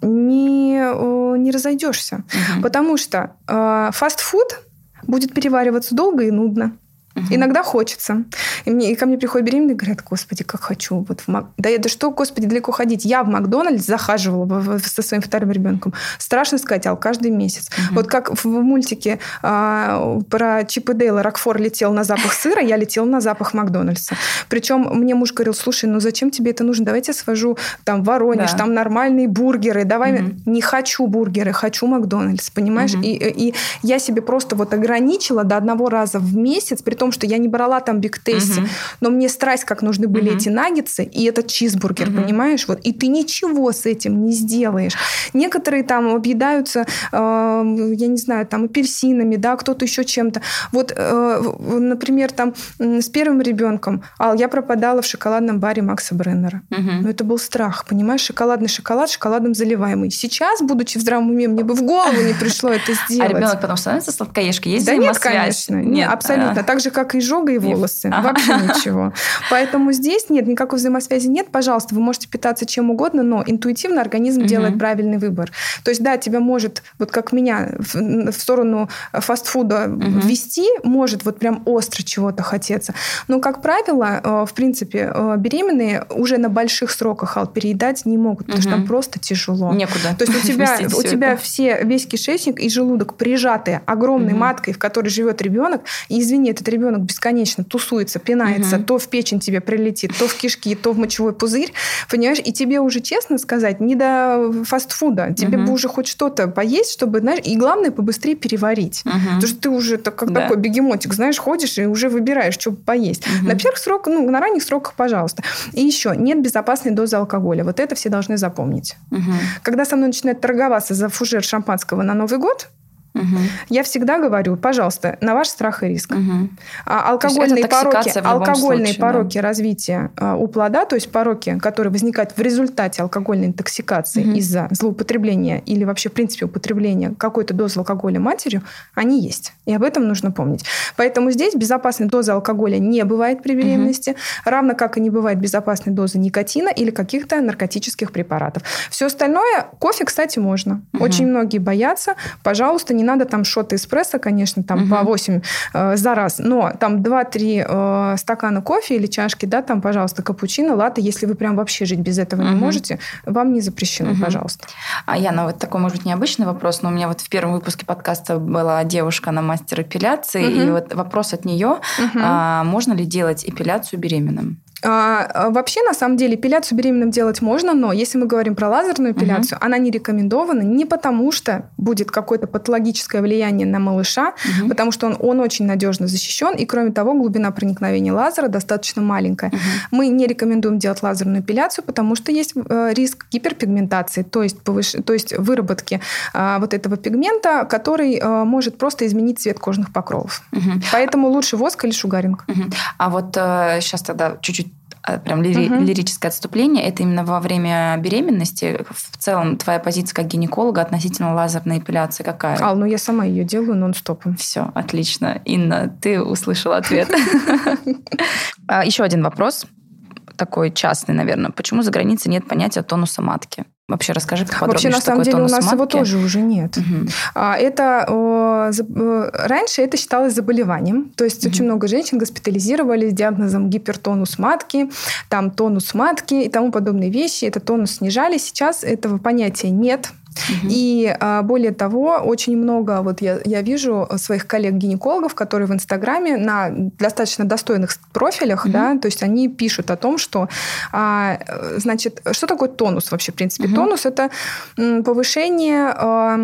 угу. не, не разойдешься. Угу. Потому что э, фастфуд будет перевариваться долго и нудно. Угу. Иногда хочется. И, мне, и ко мне приходят беременные и говорят, господи, как хочу. Вот в Мак... да, да что, господи, далеко ходить. Я в Макдональдс захаживала со своим вторым ребенком. Страшно сказать, ал каждый месяц. Угу. Вот как в, в мультике а, про Чип и Дейла Рокфор летел на запах сыра, я летела на запах Макдональдса. Причем мне муж говорил, слушай, ну зачем тебе это нужно? Давайте я свожу там Воронеж, да. там нормальные бургеры. Давай, угу. не хочу бургеры, хочу Макдональдс, понимаешь? Угу. И, и я себе просто вот ограничила до одного раза в месяц, при том, том, что я не брала там биг тесте, угу. но мне страсть, как нужны были угу. эти наггетсы и этот чизбургер, угу. понимаешь? Вот. И ты ничего с этим не сделаешь. Некоторые там объедаются, э, я не знаю, там апельсинами, да, кто-то еще чем-то. Вот, э, например, там с первым ребенком Ал, я пропадала в шоколадном баре Макса Бреннера. Угу. Но это был страх, понимаешь? Шоколадный шоколад, шоколадом заливаемый. Сейчас, будучи в здравом уме, мне бы в голову не пришло это а сделать. А ребенок потом становится сладкоежкой? Есть да нет, конечно. Нет, абсолютно. А. Так же, как и жога, и волосы. Ага. Вообще ничего. Поэтому здесь нет, никакой взаимосвязи нет. Пожалуйста, вы можете питаться чем угодно, но интуитивно организм угу. делает правильный выбор. То есть, да, тебя может, вот как меня, в, в сторону фастфуда угу. вести, может вот прям остро чего-то хотеться. Но, как правило, э, в принципе, э, беременные уже на больших сроках переедать не могут, потому угу. что там просто тяжело. Некуда. То есть у тебя, у тебя все, весь кишечник и желудок прижатые огромной угу. маткой, в которой живет ребенок. И, извини, этот ребенок ребенок бесконечно тусуется, пинается, угу. то в печень тебе прилетит, то в кишки, то в мочевой пузырь, понимаешь? И тебе уже, честно сказать, не до фастфуда. Тебе угу. бы уже хоть что-то поесть, чтобы, знаешь, и главное, побыстрее переварить. Угу. Потому что ты уже так, как да. такой бегемотик, знаешь, ходишь и уже выбираешь, что поесть. Угу. На первых сроках, ну, на ранних сроках, пожалуйста. И еще, нет безопасной дозы алкоголя. Вот это все должны запомнить. Угу. Когда со мной начинают торговаться за фужер шампанского на Новый год, Угу. Я всегда говорю, пожалуйста, на ваш страх и риск. Угу. А, алкогольные пороки, алкогольные случае, пороки да. развития а, у плода, то есть пороки, которые возникают в результате алкогольной интоксикации угу. из-за злоупотребления или вообще в принципе употребления какой-то дозы алкоголя матерью, они есть. И об этом нужно помнить. Поэтому здесь безопасной дозы алкоголя не бывает при беременности, угу. равно как и не бывает безопасной дозы никотина или каких-то наркотических препаратов. Все остальное, кофе, кстати, можно. Угу. Очень многие боятся. Пожалуйста, не надо там шоты эспрессо, конечно, там угу. по 8 э, за раз, но там 2-3 э, стакана кофе или чашки, да, там, пожалуйста, капучино, латте, если вы прям вообще жить без этого угу. не можете, вам не запрещено, угу. пожалуйста. А я, ну вот такой, может быть, необычный вопрос, но у меня вот в первом выпуске подкаста была девушка на мастер эпиляции, угу. и вот вопрос от нее, угу. а, можно ли делать эпиляцию беременным? А, а, вообще, на самом деле, эпиляцию беременным делать можно, но если мы говорим про лазерную эпиляцию, угу. она не рекомендована не потому, что будет какое-то патологическое влияние на малыша, угу. потому что он, он очень надежно защищен, и кроме того, глубина проникновения лазера достаточно маленькая. Угу. Мы не рекомендуем делать лазерную эпиляцию, потому что есть э, риск гиперпигментации, то есть, повыш... то есть выработки э, вот этого пигмента, который э, может просто изменить цвет кожных покровов. Угу. Поэтому лучше воск или шугаринг. Угу. А вот э, сейчас тогда чуть-чуть а, прям лири- угу. лирическое отступление, это именно во время беременности. В целом, твоя позиция как гинеколога относительно лазерной эпиляции какая? Ал, ну я сама ее делаю нон-стопом. Все, отлично. Инна, ты услышала ответ. А, Еще один вопрос такой частный, наверное. Почему за границей нет понятия тонуса матки? Вообще расскажи поподробнее, Вообще, на самом деле, у нас матки. его тоже уже нет. Угу. Это раньше это считалось заболеванием. То есть угу. очень много женщин госпитализировали с диагнозом гипертонус матки, там тонус матки и тому подобные вещи. Это тонус снижали. Сейчас этого понятия нет. Угу. И а, более того, очень много, вот я, я вижу своих коллег-гинекологов, которые в Инстаграме на достаточно достойных профилях, угу. да, то есть они пишут о том, что, а, значит, что такое тонус вообще, в принципе? Угу. Тонус – это повышение а,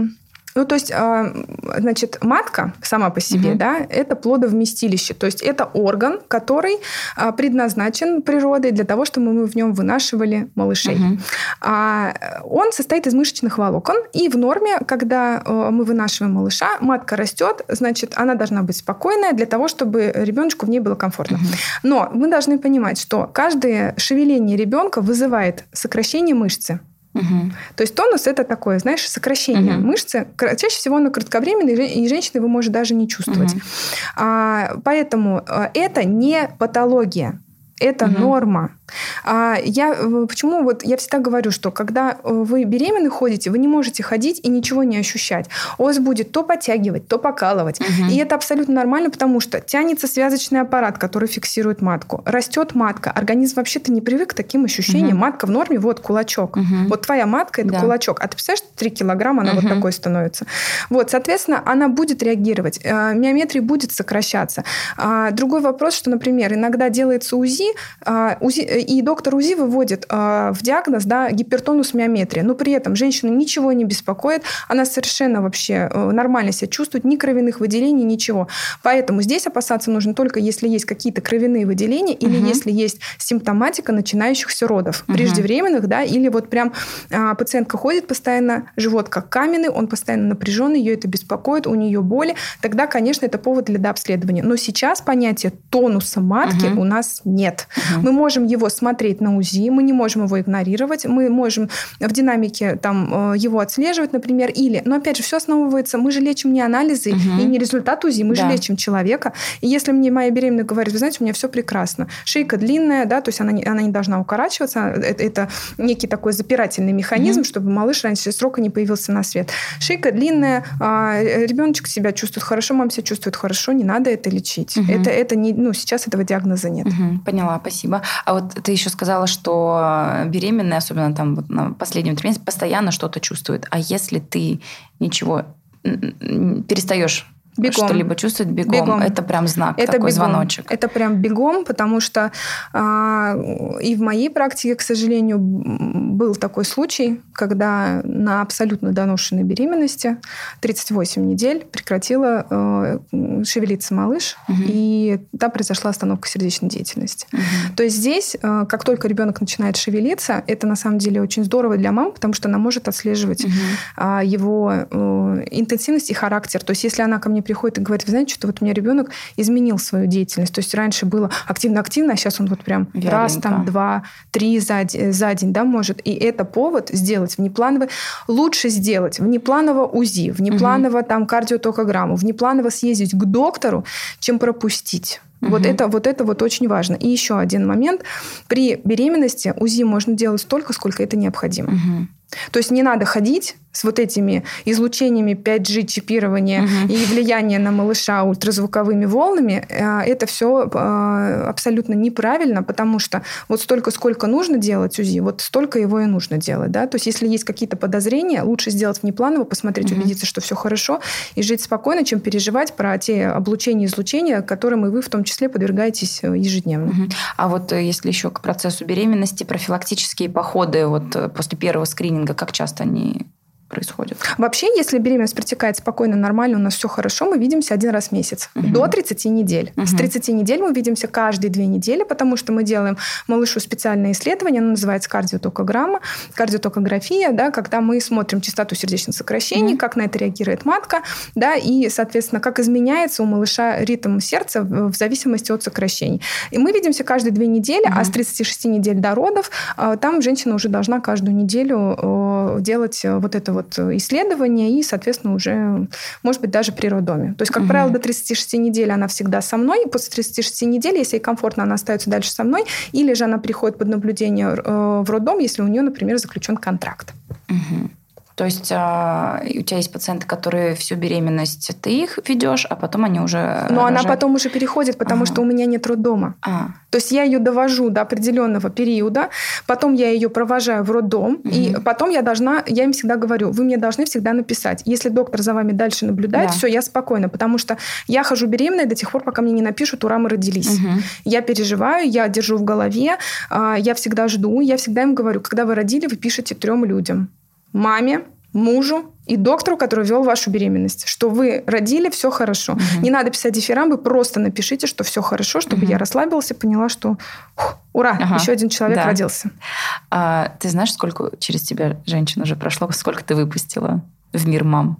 ну, то есть, а, значит, матка сама по себе, угу. да, это плодовместилище. То есть это орган, который а, предназначен природой для того, чтобы мы в нем вынашивали малышей. Угу. Он состоит из мышечных волокон, и в норме, когда мы вынашиваем малыша, матка растет, значит, она должна быть спокойная для того, чтобы ребеночку в ней было комфортно. Угу. Но мы должны понимать, что каждое шевеление ребенка вызывает сокращение мышцы. Угу. То есть тонус это такое, знаешь, сокращение угу. мышцы. Чаще всего на кратковременной, и женщина его может даже не чувствовать. Угу. А, поэтому э, это не патология, это угу. норма. А я э, почему вот я всегда говорю, что когда э, вы беременны ходите, вы не можете ходить и ничего не ощущать. У вас будет то подтягивать, то покалывать. Угу. И это абсолютно нормально, потому что тянется связочный аппарат, который фиксирует матку. Растет матка. Организм вообще-то не привык к таким ощущениям. Угу. Матка в норме, вот кулачок. Угу. Вот твоя матка это да. кулачок. А ты представляешь, 3 килограмма она угу. вот такой становится. Вот, соответственно, она будет реагировать. Э, миометрия будет сокращаться. А, другой вопрос, что, например, иногда делается УЗИ, а, УЗИ и доктор УЗИ выводит э, в диагноз да, гипертонус миометрия, но при этом женщину ничего не беспокоит, она совершенно вообще э, нормально себя чувствует, ни кровяных выделений, ничего. Поэтому здесь опасаться нужно только, если есть какие-то кровяные выделения или угу. если есть симптоматика начинающихся родов, угу. преждевременных, да, или вот прям э, пациентка ходит постоянно, живот как каменный, он постоянно напряженный, ее это беспокоит, у нее боли, тогда, конечно, это повод для дообследования. Но сейчас понятия тонуса матки угу. у нас нет. Угу. Мы можем его смотреть на УЗИ, мы не можем его игнорировать, мы можем в динамике там, э, его отслеживать, например, или, но опять же, все основывается, мы же лечим не анализы угу. и не результат УЗИ, мы да. же лечим человека. И если мне моя беременная говорит, вы знаете, у меня все прекрасно, шейка длинная, да, то есть она не, она не должна укорачиваться, это, это некий такой запирательный механизм, угу. чтобы малыш раньше срока не появился на свет. Шейка длинная, а, ребеночек себя чувствует хорошо, мама себя чувствует хорошо, не надо это лечить. Угу. Это, это не, ну, сейчас этого диагноза нет. Угу. Поняла, спасибо. А вот ты еще сказала, что беременная, особенно там вот на последнем триместре, постоянно что-то чувствует. А если ты ничего перестаешь бегом. что-либо чувствовать бегом. бегом. Это прям знак, это такой бегом. звоночек. Это прям бегом, потому что а, и в моей практике, к сожалению, был такой случай, когда на абсолютно доношенной беременности 38 недель прекратила э, шевелиться малыш, угу. и там произошла остановка сердечной деятельности. Угу. То есть здесь, э, как только ребенок начинает шевелиться, это на самом деле очень здорово для мамы, потому что она может отслеживать угу. э, его э, интенсивность и характер. То есть если она ко мне приходит и говорит, вы знаете, что вот у меня ребенок изменил свою деятельность. То есть раньше было активно-активно, а сейчас он вот прям Вяленько. раз, там, два, три за, за день, да, может. И это повод сделать внепланово, лучше сделать внепланово УЗИ, внепланово угу. там кардиотокограмму, внепланово съездить к доктору, чем пропустить. Угу. Вот, это, вот это вот очень важно. И еще один момент. При беременности УЗИ можно делать столько, сколько это необходимо. Угу. То есть не надо ходить с вот этими излучениями 5G чипирования угу. и влияние на малыша ультразвуковыми волнами, э, это все э, абсолютно неправильно, потому что вот столько, сколько нужно делать УЗИ, вот столько его и нужно делать. Да? То есть если есть какие-то подозрения, лучше сделать внепланово, посмотреть, угу. убедиться, что все хорошо, и жить спокойно, чем переживать про те облучения и излучения, которым и вы в том числе подвергаетесь э, ежедневно. Угу. А вот если еще к процессу беременности, профилактические походы вот после первого скрининга, как часто они происходит? Вообще, если беременность протекает спокойно, нормально, у нас все хорошо, мы видимся один раз в месяц. Угу. До 30 недель. Угу. С 30 недель мы видимся каждые две недели, потому что мы делаем малышу специальное исследование, оно называется кардиотокограмма, кардиотокография, да, когда мы смотрим частоту сердечных сокращений, угу. как на это реагирует матка, да, и, соответственно, как изменяется у малыша ритм сердца в зависимости от сокращений. И мы видимся каждые две недели, угу. а с 36 недель до родов а, там женщина уже должна каждую неделю делать вот это вот вот исследования и, соответственно, уже, может быть, даже при роддоме. То есть, как угу. правило, до 36 недель она всегда со мной. После 36 недель, если ей комфортно, она остается дальше со мной. Или же она приходит под наблюдение э, в роддом, если у нее, например, заключен контракт. Угу. То есть а, у тебя есть пациенты, которые всю беременность ты их ведешь, а потом они уже. Но рожают. она потом уже переходит, потому ага. что у меня нет роддома. А. То есть я ее довожу до определенного периода, потом я ее провожаю в роддом, угу. и потом я должна, я им всегда говорю, вы мне должны всегда написать. Если доктор за вами дальше наблюдает, да. все, я спокойна, потому что я хожу беременной до тех пор, пока мне не напишут, ура, мы родились. Угу. Я переживаю, я держу в голове, а, я всегда жду, я всегда им говорю, когда вы родили, вы пишете трем людям маме, мужу и доктору, который вел вашу беременность, что вы родили, все хорошо. Угу. Не надо писать дифирамбы, просто напишите, что все хорошо, чтобы угу. я расслабился, поняла, что ух, ура, ага. еще один человек да. родился. А, ты знаешь, сколько через тебя женщин уже прошло, сколько ты выпустила в мир мам?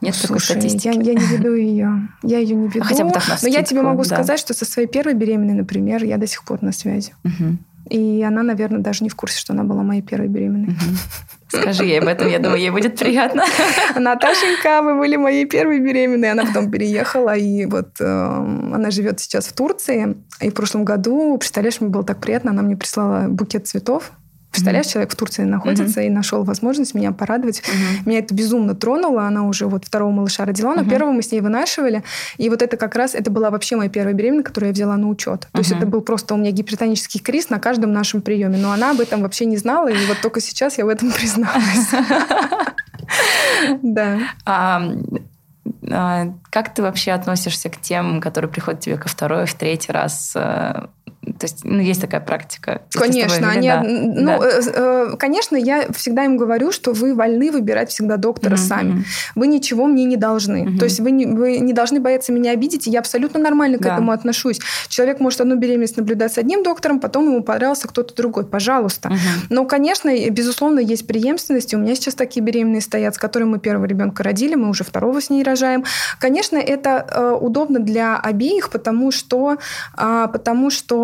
Нет Слушай, такой статистики. Я, я не веду ее. Я ее не веду. Хотя бы так на Но я тебе могу да. сказать, что со своей первой беременной, например, я до сих пор на связи. Угу. И она, наверное, даже не в курсе, что она была моей первой беременной. Угу. Скажи ей об этом, я думаю, ей будет приятно. Наташенька, вы были моей первой беременной. Она потом переехала, и вот э, она живет сейчас в Турции. И в прошлом году, представляешь, мне было так приятно, она мне прислала букет цветов Представляешь, mm-hmm. человек в Турции находится mm-hmm. и нашел возможность меня порадовать. Mm-hmm. Меня это безумно тронуло. Она уже вот второго малыша родила, но mm-hmm. первого мы с ней вынашивали. И вот это как раз, это была вообще моя первая беременность, которую я взяла на учет. То mm-hmm. есть это был просто у меня гипертонический криз на каждом нашем приеме. Но она об этом вообще не знала, и вот только сейчас я в этом призналась. Да. А, как ты вообще относишься к тем, которые приходят тебе ко второй, в третий раз то есть, ну, есть такая практика. Конечно, они, да. ну, да. Э, э, конечно, я всегда им говорю, что вы вольны выбирать всегда доктора mm-hmm. сами. Вы ничего мне не должны. Mm-hmm. То есть вы не, вы не должны бояться меня обидеть, и я абсолютно нормально к да. этому отношусь. Человек может одну беременность наблюдать с одним доктором, потом ему понравился кто-то другой. Пожалуйста. Mm-hmm. Но, конечно, безусловно, есть преемственность. У меня сейчас такие беременные стоят, с которыми мы первого ребенка родили, мы уже второго с ней рожаем. Конечно, это э, удобно для обеих, потому что, э, потому что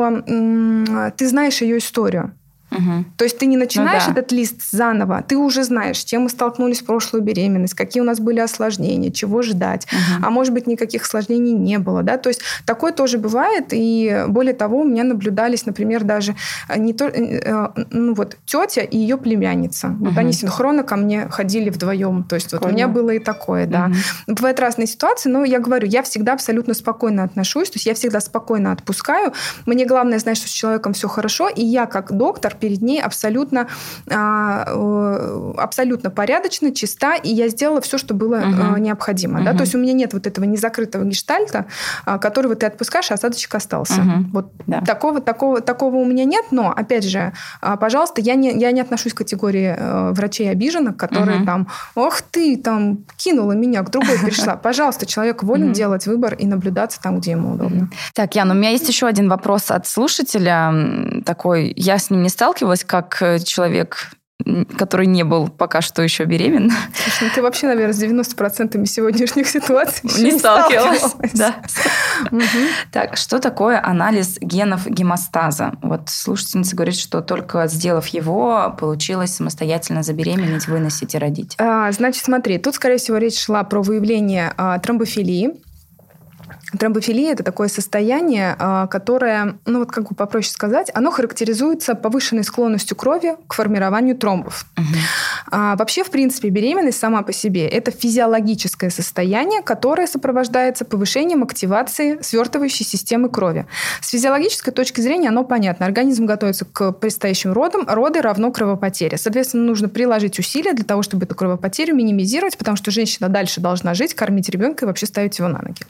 ты знаешь ее историю. Угу. То есть ты не начинаешь ну, да. этот лист заново, ты уже знаешь, с чем мы столкнулись в прошлую беременность, какие у нас были осложнения, чего ждать, угу. а может быть никаких осложнений не было, да, то есть такое тоже бывает, и более того, у меня наблюдались, например, даже э, не то, э, э, ну вот тетя и ее племянница, угу. вот они синхронно ко мне ходили вдвоем, то есть вот у меня было и такое, да. Угу. Бывают разные ситуации, но я говорю, я всегда абсолютно спокойно отношусь, то есть я всегда спокойно отпускаю, мне главное знать, что с человеком все хорошо, и я как доктор перед ней абсолютно, а, абсолютно порядочно, чиста, и я сделала все, что было угу. необходимо. Угу. Да? То есть у меня нет вот этого незакрытого гештальта, а, которого ты отпускаешь, а осадочек остался. Угу. Вот да. такого, такого, такого у меня нет, но, опять же, пожалуйста, я не, я не отношусь к категории э, врачей обиженных, которые угу. там, ох ты, там, кинула меня, к другой пришла. Пожалуйста, человек волен делать выбор и наблюдаться там, где ему удобно. Так, Ян, у меня есть еще один вопрос от слушателя такой. Я с ним не сталкивалась, сталкивалась как э, человек который не был пока что еще беременна. Слушай, ну ты вообще, наверное, с 90% сегодняшних ситуаций не, не сталкивалась. Да. Так, что такое анализ генов гемостаза? Вот слушательница говорит, что только сделав его, получилось самостоятельно забеременеть, выносить и родить. А, значит, смотри, тут, скорее всего, речь шла про выявление а, тромбофилии. Тромбофилия – это такое состояние, а, которое, ну вот как бы попроще сказать, оно характеризуется повышенной склонностью крови к формированию тромбов. Угу. А, вообще, в принципе, беременность сама по себе – это физиологическое состояние, которое сопровождается повышением активации свертывающей системы крови. С физиологической точки зрения оно понятно. Организм готовится к предстоящим родам. Роды равно кровопотере. Соответственно, нужно приложить усилия для того, чтобы эту кровопотерю минимизировать, потому что женщина дальше должна жить, кормить ребенка и вообще ставить его на ноги.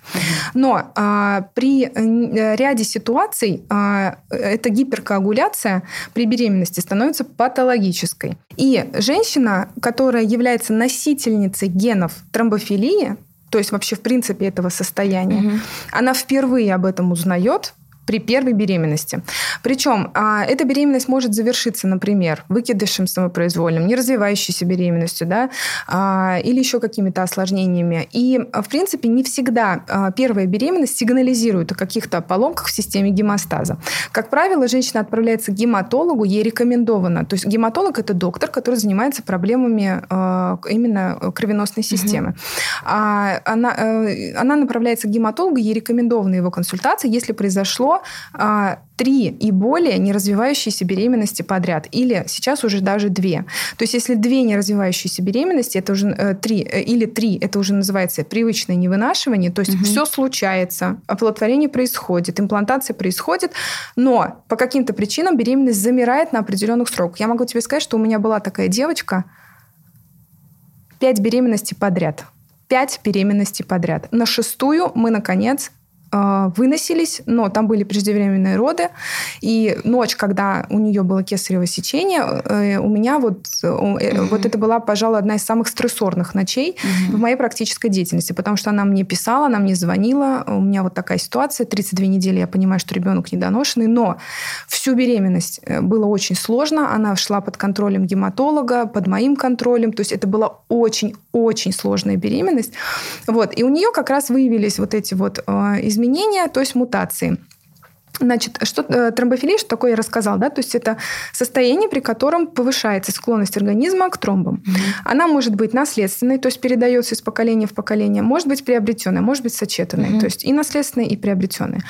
Но а, при э, ряде ситуаций а, эта гиперкоагуляция при беременности становится патологической. И женщина, которая является носительницей генов тромбофилии, то есть вообще в принципе этого состояния, угу. она впервые об этом узнает, при первой беременности. Причем а, эта беременность может завершиться, например, выкидышем самопроизвольным, неразвивающейся беременностью, да, а, или еще какими-то осложнениями. И, в принципе, не всегда а, первая беременность сигнализирует о каких-то поломках в системе гемостаза. Как правило, женщина отправляется к гематологу, ей рекомендовано. То есть гематолог – это доктор, который занимается проблемами а, именно кровеносной системы. Угу. А, она, а, она направляется к гематологу, ей рекомендована его консультация, если произошло а, три и более неразвивающиеся беременности подряд. Или сейчас уже даже две. То есть если две неразвивающиеся беременности, это уже э, три, э, или три, это уже называется привычное невынашивание. То есть угу. все случается, оплодотворение происходит, имплантация происходит, но по каким-то причинам беременность замирает на определенных сроках. Я могу тебе сказать, что у меня была такая девочка, пять беременностей подряд. Пять беременностей подряд. На шестую мы, наконец, выносились, но там были преждевременные роды. И ночь, когда у нее было кесарево сечение, э, у меня вот, mm вот это была, пожалуй, одна из самых стрессорных ночей в моей практической деятельности, потому что она мне писала, она мне звонила, у меня вот такая ситуация, 32 недели, я понимаю, что ребенок недоношенный, но всю беременность э, было очень сложно, она шла под контролем гематолога, под моим контролем, то есть это была очень-очень сложная беременность. Вот. И у нее как раз выявились вот эти вот изменения изменения, то есть мутации. Значит, что э, тромбофилия, что такое я рассказал, да, то есть это состояние, при котором повышается склонность организма к тромбам. Mm-hmm. Она может быть наследственной, то есть передается из поколения в поколение, может быть приобретенная, может быть сочетанной, mm-hmm. то есть и наследственная, и приобретенная.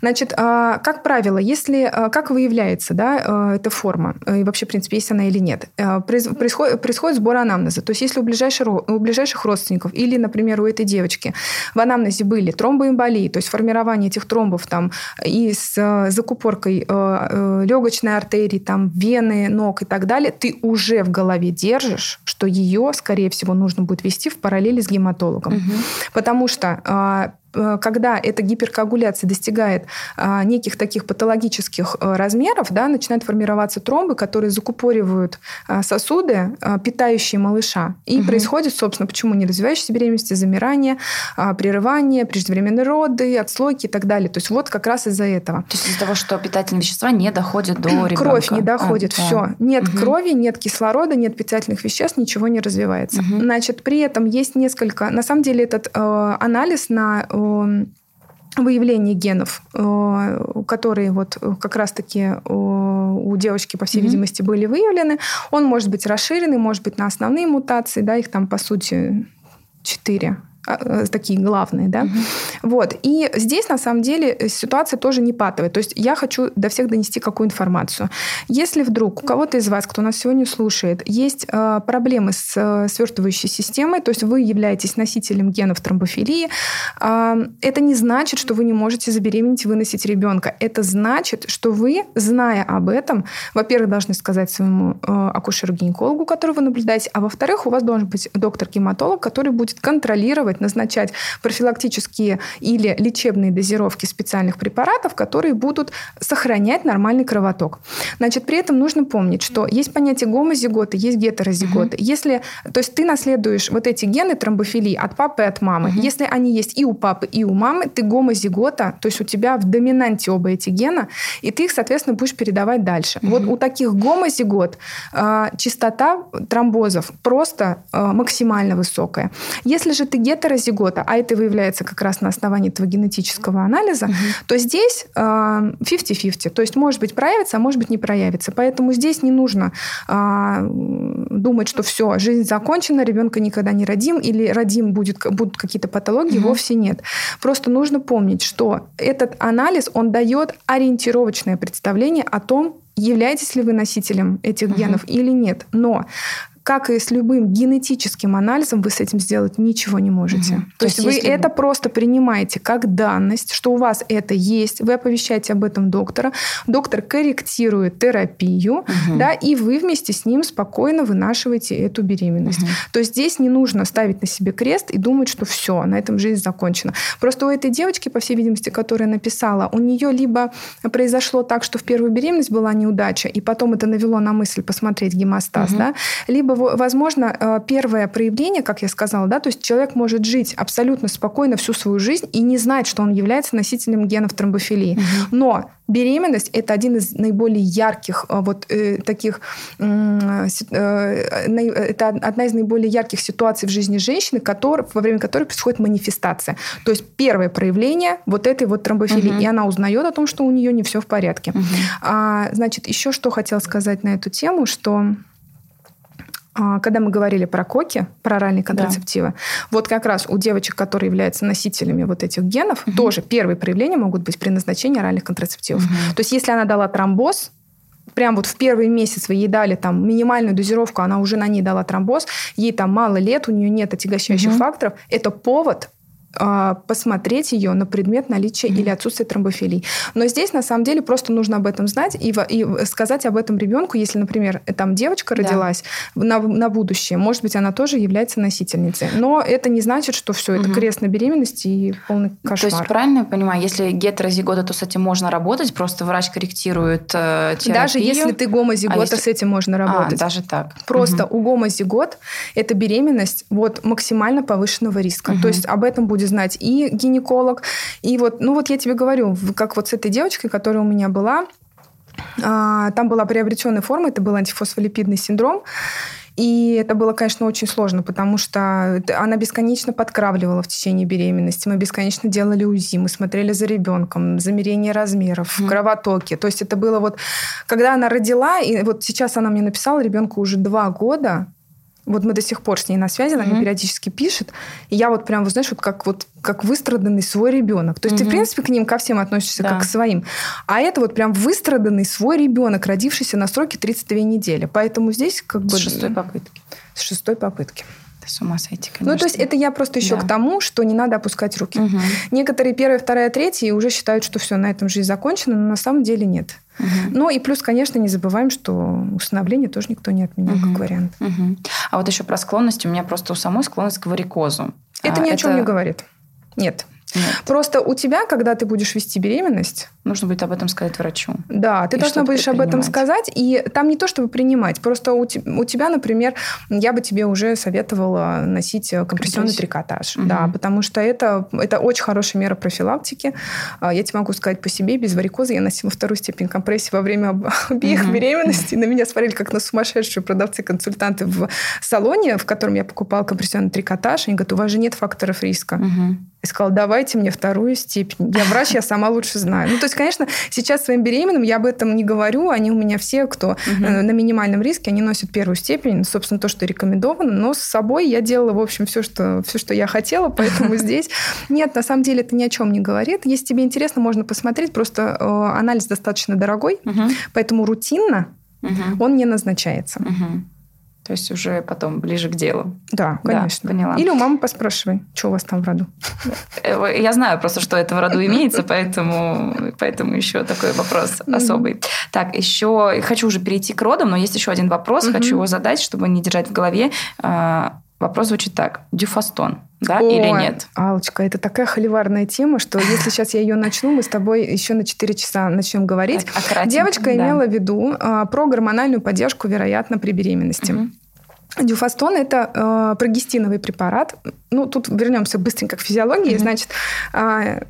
Значит, а, как правило, если а, как выявляется, да, а, эта форма и вообще, в принципе, есть она или нет, происходит, происходит сбор анамнеза, то есть если у ближайших, у ближайших родственников или, например, у этой девочки в анамнезе были тромбоэмболии, то есть формирование этих тромбов там из с закупоркой э, э, легочной артерии, там, вены, ног и так далее, ты уже в голове держишь, что ее, скорее всего, нужно будет вести в параллели с гематологом. Угу. Потому что а, Э, когда эта гиперкоагуляция достигает а, неких таких патологических а, размеров, да, начинают формироваться тромбы, которые закупоривают а, сосуды, а, питающие малыша. И угу. происходит, собственно, почему не развивающиеся беременности, замирание, прерывание, преждевременные роды, отслойки и так далее. То есть вот как раз из-за этого. То есть из-за того, что питательные вещества не доходят до ребенка. Кровь не доходит, а, все. Да. Нет угу. крови, нет кислорода, нет питательных веществ, ничего не развивается. Угу. Значит, при этом есть несколько... На самом деле этот э, анализ на э, выявление генов, которые вот как раз-таки у девочки, по всей mm-hmm. видимости, были выявлены, он может быть расширенный, может быть на основные мутации, да, их там по сути четыре такие главные, да. Угу. Вот. И здесь, на самом деле, ситуация тоже не патовая. То есть я хочу до всех донести какую информацию. Если вдруг у кого-то из вас, кто нас сегодня слушает, есть э, проблемы с э, свертывающей системой, то есть вы являетесь носителем генов тромбофилии, э, это не значит, что вы не можете забеременеть и выносить ребенка. Это значит, что вы, зная об этом, во-первых, должны сказать своему э, акушеру-гинекологу, которого вы наблюдаете, а во-вторых, у вас должен быть доктор-гематолог, который будет контролировать планировать назначать профилактические или лечебные дозировки специальных препаратов, которые будут сохранять нормальный кровоток. Значит, при этом нужно помнить, что есть понятие гомозиготы, есть гетерозиготы. Угу. Если, то есть ты наследуешь вот эти гены тромбофилии от папы и от мамы. Угу. Если они есть и у папы, и у мамы, ты гомозигота, то есть у тебя в доминанте оба эти гена, и ты их, соответственно, будешь передавать дальше. Угу. Вот у таких гомозигот э, частота тромбозов просто э, максимально высокая. Если же ты гетерозигота, гетерозигота, а это выявляется как раз на основании этого генетического анализа, угу. то здесь 50-50. Э, то есть, может быть, проявится, а может быть, не проявится. Поэтому здесь не нужно а, думать, что все, жизнь закончена, ребенка никогда не родим, или родим будет, будут какие-то патологии, угу. вовсе нет. Просто нужно помнить, что этот анализ, он дает ориентировочное представление о том, являетесь ли вы носителем этих генов угу. или нет. Но как и с любым генетическим анализом, вы с этим сделать ничего не можете. Угу. То, То есть, есть вы если... это просто принимаете как данность, что у вас это есть, вы оповещаете об этом доктора, доктор корректирует терапию, угу. да, и вы вместе с ним спокойно вынашиваете эту беременность. Угу. То есть здесь не нужно ставить на себе крест и думать, что все, на этом жизнь закончена. Просто у этой девочки, по всей видимости, которая написала, у нее либо произошло так, что в первую беременность была неудача, и потом это навело на мысль посмотреть гемостаз, угу. да, либо, возможно, э, первое проявление, как я сказала, да, то есть человек может жить абсолютно спокойно всю свою жизнь и не знать, что он является носителем генов тромбофилии. Угу. Но беременность это один из наиболее ярких э, вот э, таких э, э, это одна из наиболее ярких ситуаций в жизни женщины, который, во время которой происходит манифестация. То есть первое проявление вот этой вот тромбофилии, угу. и она узнает о том, что у нее не все в порядке. Угу. А, значит, еще что хотела сказать на эту тему, что когда мы говорили про коки, про оральные контрацептивы, да. вот как раз у девочек, которые являются носителями вот этих генов, угу. тоже первые проявления могут быть при назначении оральных контрацептивов. Угу. То есть если она дала тромбоз, прям вот в первый месяц вы ей дали там минимальную дозировку, она уже на ней дала тромбоз, ей там мало лет, у нее нет отягощающих угу. факторов, это повод а, посмотреть ее на предмет наличия mm-hmm. или отсутствия тромбофилий. Но здесь на самом деле просто нужно об этом знать и, и сказать об этом ребенку, если, например, там девочка родилась да. на, на будущее, может быть, она тоже является носительницей. Но это не значит, что все, это mm-hmm. крест на беременности и полный кошмар. То есть правильно я понимаю, если гетерозигота, то с этим можно работать, просто врач корректирует э, терапию? Даже если ты гомозигота, а если... с этим можно а, работать. А, даже так. Просто угу. у гомозигот это беременность вот максимально повышенного риска. Угу. То есть об этом будет будет знать и гинеколог. И вот, ну вот я тебе говорю, как вот с этой девочкой, которая у меня была, а, там была приобретенная форма, это был антифосфолипидный синдром. И это было, конечно, очень сложно, потому что она бесконечно подкравливала в течение беременности. Мы бесконечно делали УЗИ, мы смотрели за ребенком, замерение размеров, mm. кровотоки. То есть это было вот, когда она родила, и вот сейчас она мне написала, ребенку уже два года, вот мы до сих пор с ней на связи, она mm-hmm. мне периодически пишет, и я вот прям, вы знаешь, вот как вот как выстраданный свой ребенок. То есть mm-hmm. ты, в принципе, к ним ко всем относишься да. как к своим. А это вот прям выстраданный свой ребенок, родившийся на сроке 32 недели. Поэтому здесь как бы... С шестой попытки. С шестой попытки. С ума сойти, конечно. Ну, то есть это я просто еще да. к тому, что не надо опускать руки. Угу. Некоторые первая, вторая, третья уже считают, что все, на этом жизнь закончена, но на самом деле нет. Угу. Ну и плюс, конечно, не забываем, что усыновление тоже никто не отменял угу. как вариант. Угу. А вот еще про склонность. У меня просто у самой склонность к варикозу. Это а, ни о это... чем не говорит. Нет. Нет. Просто у тебя, когда ты будешь вести беременность... Нужно будет об этом сказать врачу. Да, ты должна будешь об этом сказать. И там не то, чтобы принимать. Просто у, te, у тебя, например, я бы тебе уже советовала носить э, компрессионный Компресс. трикотаж. Угу. Да, потому что это, это очень хорошая мера профилактики. А, я тебе могу сказать по себе, без варикоза я носила вторую степень компрессии во время обеих угу. беременностей. На меня смотрели как на сумасшедшую продавцы-консультанты в салоне, в котором я покупала компрессионный трикотаж. Они говорят, у вас же нет факторов риска. Угу. И сказала, давайте мне вторую степень. Я врач, я сама лучше знаю. Ну, то есть, конечно, сейчас своим беременным я об этом не говорю. Они у меня все, кто угу. на минимальном риске, они носят первую степень. Собственно, то, что рекомендовано. Но с собой я делала, в общем, все, что, все, что я хотела. Поэтому здесь... Нет, на самом деле это ни о чем не говорит. Если тебе интересно, можно посмотреть. Просто э, анализ достаточно дорогой. Поэтому рутинно он не назначается. То есть уже потом ближе к делу. Да, конечно. Да, поняла. Или у мамы поспрашивай, что у вас там в роду. Э, я знаю просто, что это в роду имеется, поэтому, поэтому еще такой вопрос особый. Так, еще хочу уже перейти к родам, но есть еще один вопрос, хочу его задать, чтобы не держать в голове. Вопрос звучит так. Дюфастон, да Ой, или нет? Алочка, это такая холиварная тема, что если сейчас я ее начну, мы с тобой еще на 4 часа начнем говорить. А, Девочка да. имела в виду а, про гормональную поддержку, вероятно, при беременности. Угу. Дюфастон – это э, прогестиновый препарат. Ну, тут вернемся быстренько к физиологии. Mm-hmm. Значит, э,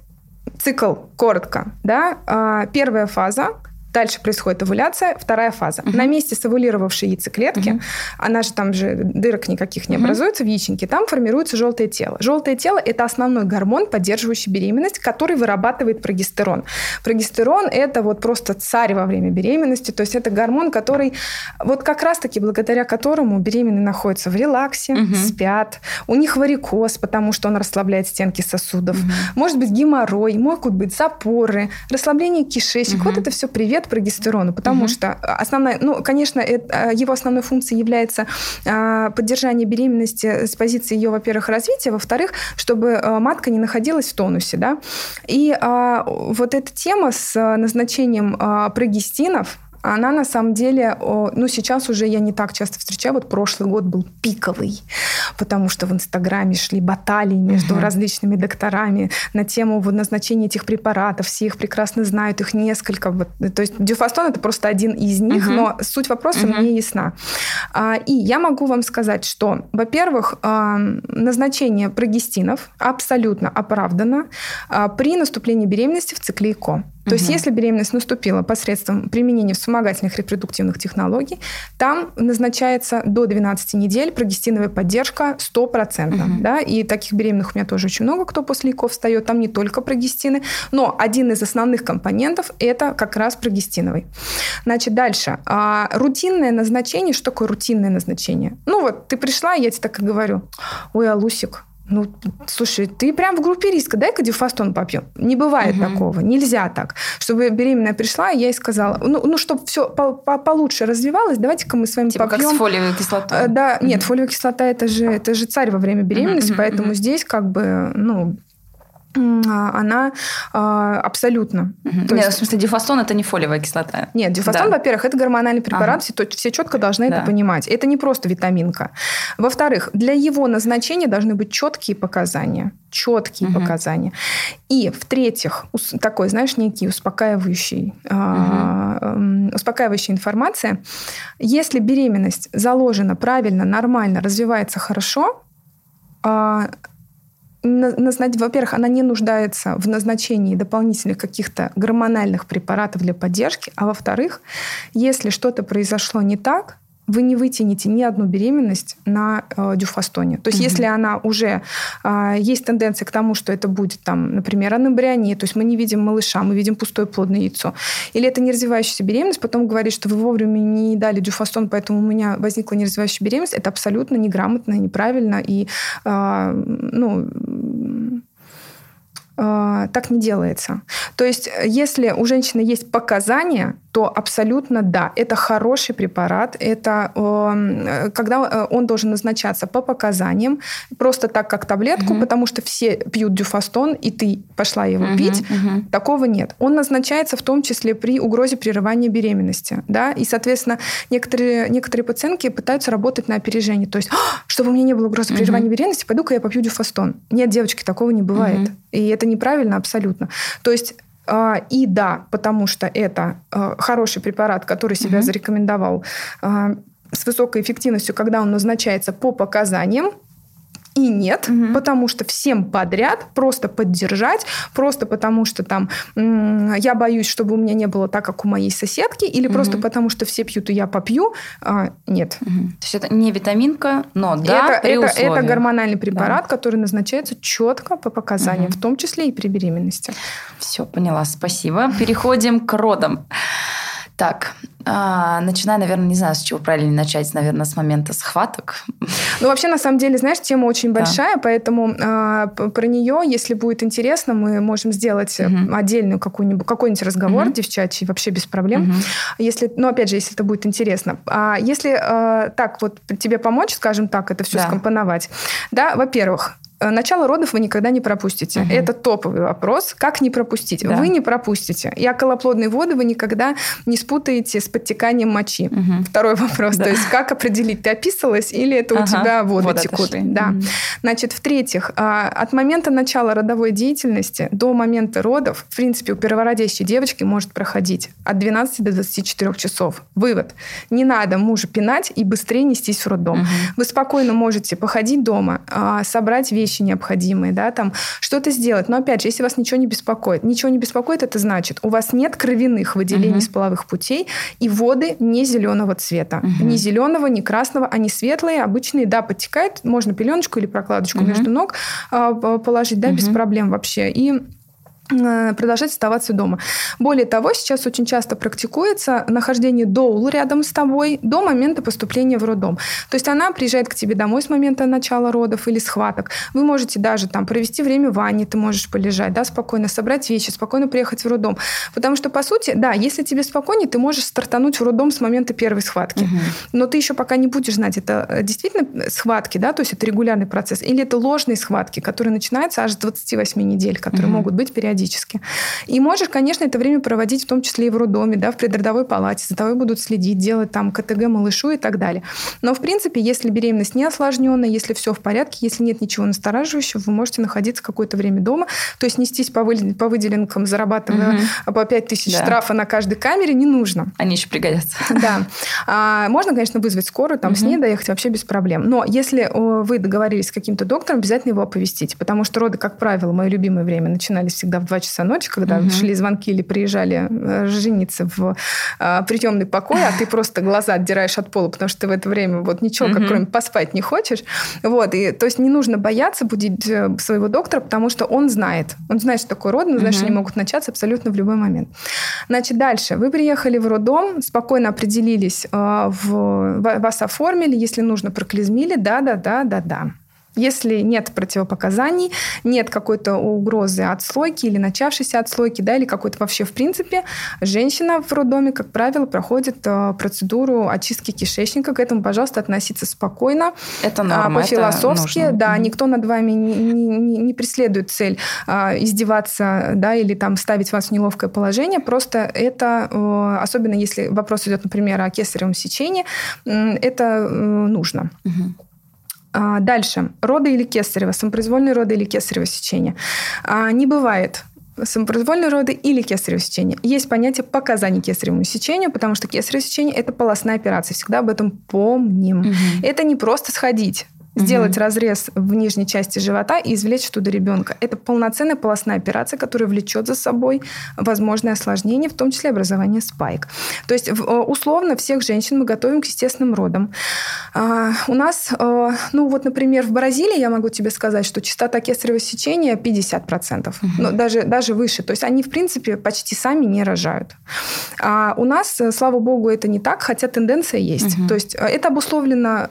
цикл коротко. Да? Э, первая фаза Дальше происходит овуляция, вторая фаза. Угу. На месте совулировавшей яйцеклетки, угу. она же там же дырок никаких не угу. образуется в яичнике, там формируется желтое тело. Желтое тело – это основной гормон, поддерживающий беременность, который вырабатывает прогестерон. Прогестерон – это вот просто царь во время беременности, то есть это гормон, который вот как раз-таки благодаря которому беременные находятся в релаксе, угу. спят, у них варикоз, потому что он расслабляет стенки сосудов, угу. может быть геморрой, могут быть запоры, расслабление кишечника. Угу. Вот это все привет мешает прогестерону, потому угу. что основная, ну, конечно, это, его основной функцией является а, поддержание беременности с позиции ее, во-первых, развития, во-вторых, чтобы а, матка не находилась в тонусе, да. И а, вот эта тема с назначением а, прогестинов, она на самом деле, ну сейчас уже я не так часто встречаю, вот прошлый год был пиковый, потому что в Инстаграме шли баталии между угу. различными докторами на тему вот, назначения этих препаратов, все их прекрасно знают, их несколько. Вот, то есть дюфастон это просто один из них, угу. но суть вопроса угу. мне ясна. А, и я могу вам сказать, что, во-первых, а, назначение прогестинов абсолютно оправдано а, при наступлении беременности в цикле ЭКО. То угу. есть, если беременность наступила посредством применения вспомогательных репродуктивных технологий, там назначается до 12 недель прогестиновая поддержка 100%. Угу. Да? И таких беременных у меня тоже очень много, кто после ЭКО встает. Там не только прогестины, но один из основных компонентов – это как раз прогестиновый. Значит, дальше. А, рутинное назначение. Что такое рутинное назначение? Ну вот, ты пришла, я тебе так и говорю. Ой, Алусик, ну, слушай, ты прям в группе риска, дай-ка дюфастон попьем. Не бывает угу. такого, нельзя так. Чтобы беременная пришла, я ей сказала, ну, ну чтобы все по -по получше развивалось, давайте-ка мы с вами типа попьем. как с фолиевой кислотой. Э, да, угу. нет, фолиевая кислота это же, это же царь во время беременности, угу, поэтому угу. здесь как бы, ну, а, она а, абсолютно. Угу. Нет, есть... в смысле, дифастон это не фолиевая кислота. Нет, дифастон, да. во-первых, это гормональный препарат, ага. все, все четко должны да. это понимать. Это не просто витаминка. Во-вторых, для его назначения должны быть четкие показания. Четкие угу. показания. И в-третьих, такой, знаешь, некий успокаивающий, угу. успокаивающая информация. Если беременность заложена правильно, нормально, развивается хорошо, во-первых, она не нуждается в назначении дополнительных каких-то гормональных препаратов для поддержки, а во-вторых, если что-то произошло не так, вы не вытянете ни одну беременность на э, дюфастоне. То есть, угу. если она уже э, есть тенденция к тому, что это будет там, например, анабриония, то есть мы не видим малыша, мы видим пустое плодное яйцо, или это неразвивающаяся беременность, потом говорит, что вы вовремя не дали дюфастон, поэтому у меня возникла неразвивающая беременность, это абсолютно неграмотно, неправильно и э, ну так не делается. То есть, если у женщины есть показания, то абсолютно да, это хороший препарат. Это э, когда э, он должен назначаться по показаниям, просто так, как таблетку, угу. потому что все пьют дюфастон, и ты пошла его угу, пить. Угу. Такого нет. Он назначается в том числе при угрозе прерывания беременности. Да? И, соответственно, некоторые, некоторые пациентки пытаются работать на опережение. То есть, «А, чтобы у меня не было угрозы прерывания угу. беременности, пойду-ка я попью дюфастон. Нет, девочки, такого не бывает. Угу. И это неправильно абсолютно. То есть и да, потому что это а, хороший препарат, который себя зарекомендовал а, с высокой эффективностью, когда он назначается по показаниям, и нет, угу. потому что всем подряд просто поддержать, просто потому что там я боюсь, чтобы у меня не было так, как у моей соседки, или угу. просто потому что все пьют, и я попью. А, нет. Угу. То есть это не витаминка, но да, это, при это, это гормональный препарат, да. который назначается четко по показаниям, угу. в том числе и при беременности. Все, поняла, спасибо. Переходим к родам. Так, а, начиная, наверное, не знаю, с чего правильно начать, наверное, с момента схваток. Ну, вообще, на самом деле, знаешь, тема очень большая, да. поэтому а, про нее, если будет интересно, мы можем сделать угу. отдельную какую-нибудь, какой-нибудь разговор угу. девчачий, вообще без проблем. Угу. Если, ну, опять же, если это будет интересно. А если а, так вот тебе помочь, скажем так, это все да. скомпоновать, да, во-первых, начало родов вы никогда не пропустите. Угу. Это топовый вопрос. Как не пропустить? Да. Вы не пропустите. И околоплодные воды вы никогда не спутаете с подтеканием мочи. Угу. Второй вопрос. Да. То есть как определить, ты описалась или это ага. у тебя воды Вода текут? Да. Угу. Значит, в-третьих, а, от момента начала родовой деятельности до момента родов, в принципе, у первородящей девочки может проходить от 12 до 24 часов. Вывод. Не надо мужа пинать и быстрее нестись в роддом. Угу. Вы спокойно можете походить дома, а, собрать вещи, вещи необходимые, да, там что-то сделать. Но опять же, если вас ничего не беспокоит, ничего не беспокоит, это значит, у вас нет кровяных выделений угу. с половых путей, и воды не зеленого цвета. Угу. Ни зеленого, ни красного, они светлые, обычные, да, подтекают, можно пеленочку или прокладочку угу. между ног э, положить, да, угу. без проблем вообще. И продолжать оставаться дома. Более того, сейчас очень часто практикуется нахождение доул рядом с тобой до момента поступления в роддом. То есть она приезжает к тебе домой с момента начала родов или схваток. Вы можете даже там провести время в ванне, ты можешь полежать, да, спокойно собрать вещи, спокойно приехать в роддом. Потому что, по сути, да, если тебе спокойнее, ты можешь стартануть в роддом с момента первой схватки. Угу. Но ты еще пока не будешь знать, это э, действительно схватки, да, то есть это регулярный процесс, или это ложные схватки, которые начинаются аж с 28 недель, которые угу. могут быть периодически периодически. И можешь, конечно, это время проводить в том числе и в роддоме, да, в предродовой палате, за тобой будут следить, делать там КТГ малышу и так далее. Но, в принципе, если беременность не осложненная, если все в порядке, если нет ничего настораживающего, вы можете находиться какое-то время дома, то есть нестись по, вы, по выделенкам, зарабатывая угу. по 5 тысяч да. штрафа на каждой камере, не нужно. Они еще пригодятся. Да. А, можно, конечно, вызвать скорую, там угу. с ней доехать вообще без проблем. Но если вы договорились с каким-то доктором, обязательно его оповестите, потому что роды, как правило, мое любимое время начинались всегда в 2 часа ночи, когда угу. шли звонки или приезжали э, жениться в а, приемный покой, а ты просто глаза отдираешь от пола, потому что ты в это время вот ничего, угу. как кроме поспать не хочешь. Вот, и то есть не нужно бояться будить э, своего доктора, потому что он знает. Он знает, что такое род, он знает, что они могут начаться абсолютно в любой момент. Значит, дальше. Вы приехали в роддом, спокойно определились, в, вас оформили, если нужно, проклизмили, да-да-да-да-да. Если нет противопоказаний, нет какой-то угрозы отслойки или начавшейся отслойки, да, или какой-то вообще в принципе, женщина в роддоме, как правило, проходит э, процедуру очистки кишечника. К этому, пожалуйста, относиться спокойно. Это норма, По-философски, это да, mm никто над вами не, не, не преследует цель э, издеваться, да, или там ставить вас в неловкое положение. Просто это, э, особенно если вопрос идет, например, о кесаревом сечении, это нужно. mm а, дальше. Роды или кесарево, самопроизвольные роды или кесарево сечение. А, не бывает самопроизвольные роды или кесарево сечение. Есть понятие показаний кесаревому сечению, потому что кесарево сечение – это полостная операция. Всегда об этом помним. Угу. Это не просто сходить сделать угу. разрез в нижней части живота и извлечь оттуда ребенка. Это полноценная полостная операция, которая влечет за собой возможные осложнения, в том числе образование спайк. То есть условно всех женщин мы готовим к естественным родам. А, у нас, а, ну вот, например, в Бразилии я могу тебе сказать, что частота кесарево сечения 50%, угу. но даже, даже выше. То есть они, в принципе, почти сами не рожают. А у нас, слава богу, это не так, хотя тенденция есть. Угу. То есть э, это обусловлено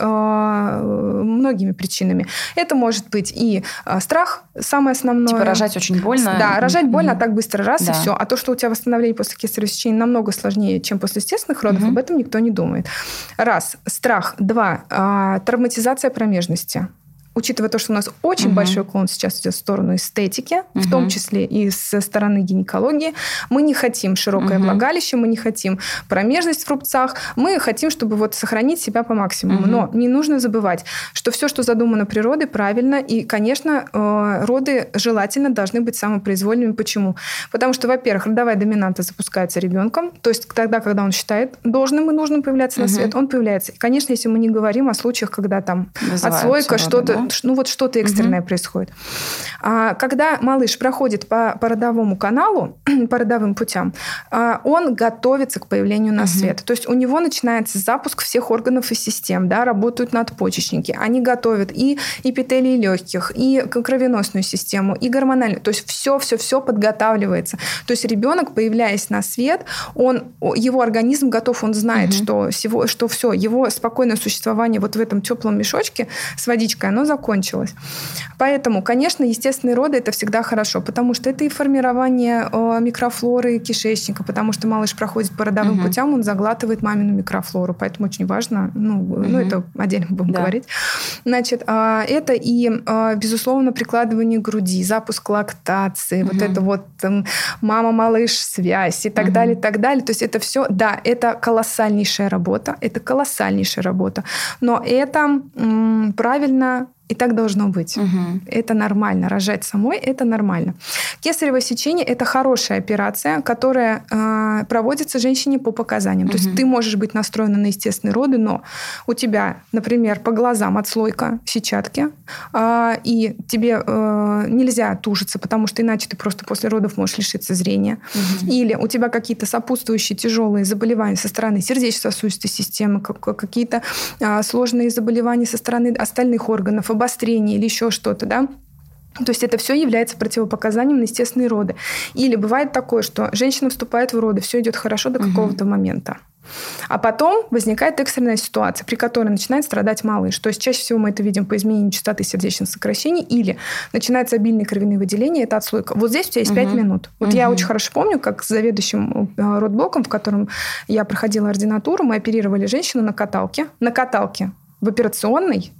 многими многими причинами. Это может быть и а, страх, самое основное. Типа рожать очень больно. Да, рожать больно, mm-hmm. а так быстро раз да. и все. А то, что у тебя восстановление после кесарево сечения намного сложнее, чем после естественных родов, mm-hmm. об этом никто не думает. Раз. Страх. Два. А, травматизация промежности учитывая то, что у нас очень угу. большой уклон сейчас идет в сторону эстетики, угу. в том числе и со стороны гинекологии, мы не хотим широкое угу. влагалище, мы не хотим промежность в рубцах, мы хотим, чтобы вот сохранить себя по максимуму. Угу. Но не нужно забывать, что все, что задумано природой, правильно, и, конечно, э, роды желательно должны быть самопроизвольными. Почему? Потому что, во-первых, родовая доминанта запускается ребенком, то есть тогда, когда он считает должным и нужным появляться угу. на свет, он появляется. И, конечно, если мы не говорим о случаях, когда там отслойка, что-то, ну вот что-то экстренное угу. происходит. А, когда малыш проходит по, по родовому каналу, по родовым путям, а, он готовится к появлению на угу. свет. То есть у него начинается запуск всех органов и систем, да, работают надпочечники, они готовят и эпителии легких, и кровеносную систему, и гормональную. То есть все-все-все подготавливается. То есть ребенок, появляясь на свет, он, его организм готов, он знает, угу. что, всего, что все, его спокойное существование вот в этом теплом мешочке с водичкой, оно закончилось. Поэтому, конечно, естественные роды это всегда хорошо, потому что это и формирование э, микрофлоры кишечника, потому что малыш проходит по родовым угу. путям, он заглатывает мамину микрофлору, поэтому очень важно, ну, угу. ну это отдельно будем да. говорить. Значит, э, это и, э, безусловно, прикладывание груди, запуск лактации, угу. вот это вот э, мама-малыш связь и так угу. далее, и так далее. То есть это все, да, это колоссальнейшая работа, это колоссальнейшая работа, но это м, правильно и так должно быть. Угу. Это нормально. Рожать самой – это нормально. Кесарево сечение – это хорошая операция, которая э, проводится женщине по показаниям. Угу. То есть ты можешь быть настроена на естественные роды, но у тебя, например, по глазам отслойка сетчатки, э, и тебе э, нельзя тужиться, потому что иначе ты просто после родов можешь лишиться зрения. Угу. Или у тебя какие-то сопутствующие тяжелые заболевания со стороны сердечно-сосудистой системы, какие-то э, сложные заболевания со стороны остальных органов, обострение или еще что-то, да, То есть это все является противопоказанием на естественные роды. Или бывает такое, что женщина вступает в роды, все идет хорошо до какого-то момента. А потом возникает экстренная ситуация, при которой начинает страдать малыш. То есть чаще всего мы это видим по изменению частоты сердечных сокращений или начинаются обильные кровяные выделения, это отслойка. Вот здесь у тебя есть угу. 5 минут. Вот угу. я очень хорошо помню, как с заведующим э, родблоком, в котором я проходила ординатуру, мы оперировали женщину на каталке. На каталке в операционной,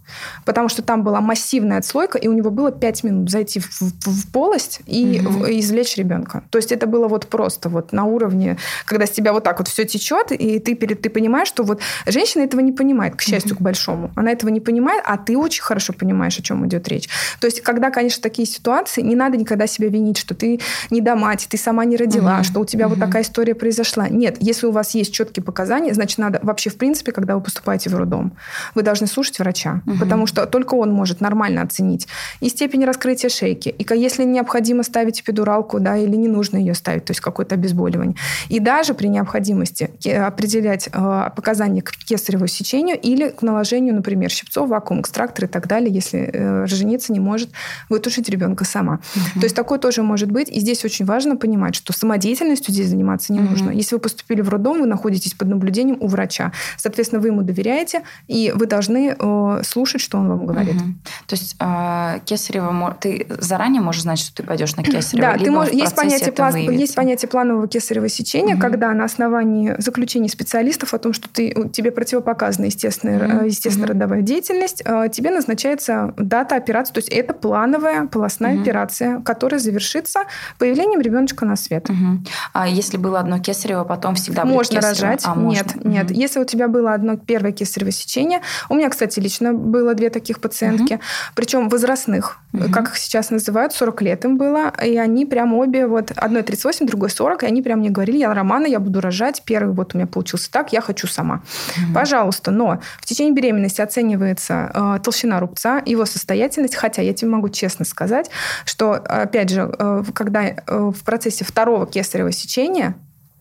потому что там была массивная отслойка, и у него было 5 минут зайти в, в, в полость и угу. извлечь ребенка. То есть это было вот просто вот на уровне, когда с тебя вот так вот все течет, и ты, перед, ты понимаешь, что вот женщина этого не понимает, к счастью, угу. к большому. Она этого не понимает, а ты очень хорошо понимаешь, о чем идет речь. То есть когда, конечно, такие ситуации, не надо никогда себя винить, что ты не до мать, ты сама не родила, угу. что у тебя угу. вот такая история произошла. Нет, если у вас есть четкие показания, значит, надо вообще, в принципе, когда вы поступаете в роддом, вы должны должны слушать врача, угу. потому что только он может нормально оценить и степень раскрытия шейки, и если необходимо ставить эпидуралку, да, или не нужно ее ставить, то есть какое-то обезболивание. И даже при необходимости определять э, показания к кесареву сечению или к наложению, например, щипцов, вакуум, экстрактор и так далее, если э, роженица не может вытушить ребенка сама. Угу. То есть такое тоже может быть. И здесь очень важно понимать, что самодеятельностью здесь заниматься не угу. нужно. Если вы поступили в роддом, вы находитесь под наблюдением у врача. Соответственно, вы ему доверяете, и вы должны должны э, слушать, что он вам говорит. Угу. То есть э, кесарево, ты заранее можешь знать, что ты пойдешь на кесарево? Да, ты можешь, есть, понятие, план, есть понятие планового кесарево сечения, угу. когда на основании заключений специалистов о том, что ты, тебе противопоказана естественная, угу. естественно родовая деятельность, э, тебе назначается дата операции. То есть это плановая полостная угу. операция, которая завершится появлением ребеночка на свет. Угу. А если было одно кесарево, потом всегда можно будет рожать? А, нет, можно. нет. Угу. Если у тебя было одно первое кесарево сечение, у меня кстати, лично было две таких пациентки, угу. причем возрастных, угу. как их сейчас называют, 40 лет им было, и они прям обе, вот, одной 38, другой 40, и они прям мне говорили, я Романа, я буду рожать, первый вот у меня получился так, я хочу сама. Угу. Пожалуйста, но в течение беременности оценивается э, толщина рубца, его состоятельность, хотя я тебе могу честно сказать, что, опять же, э, когда э, в процессе второго кесарево сечения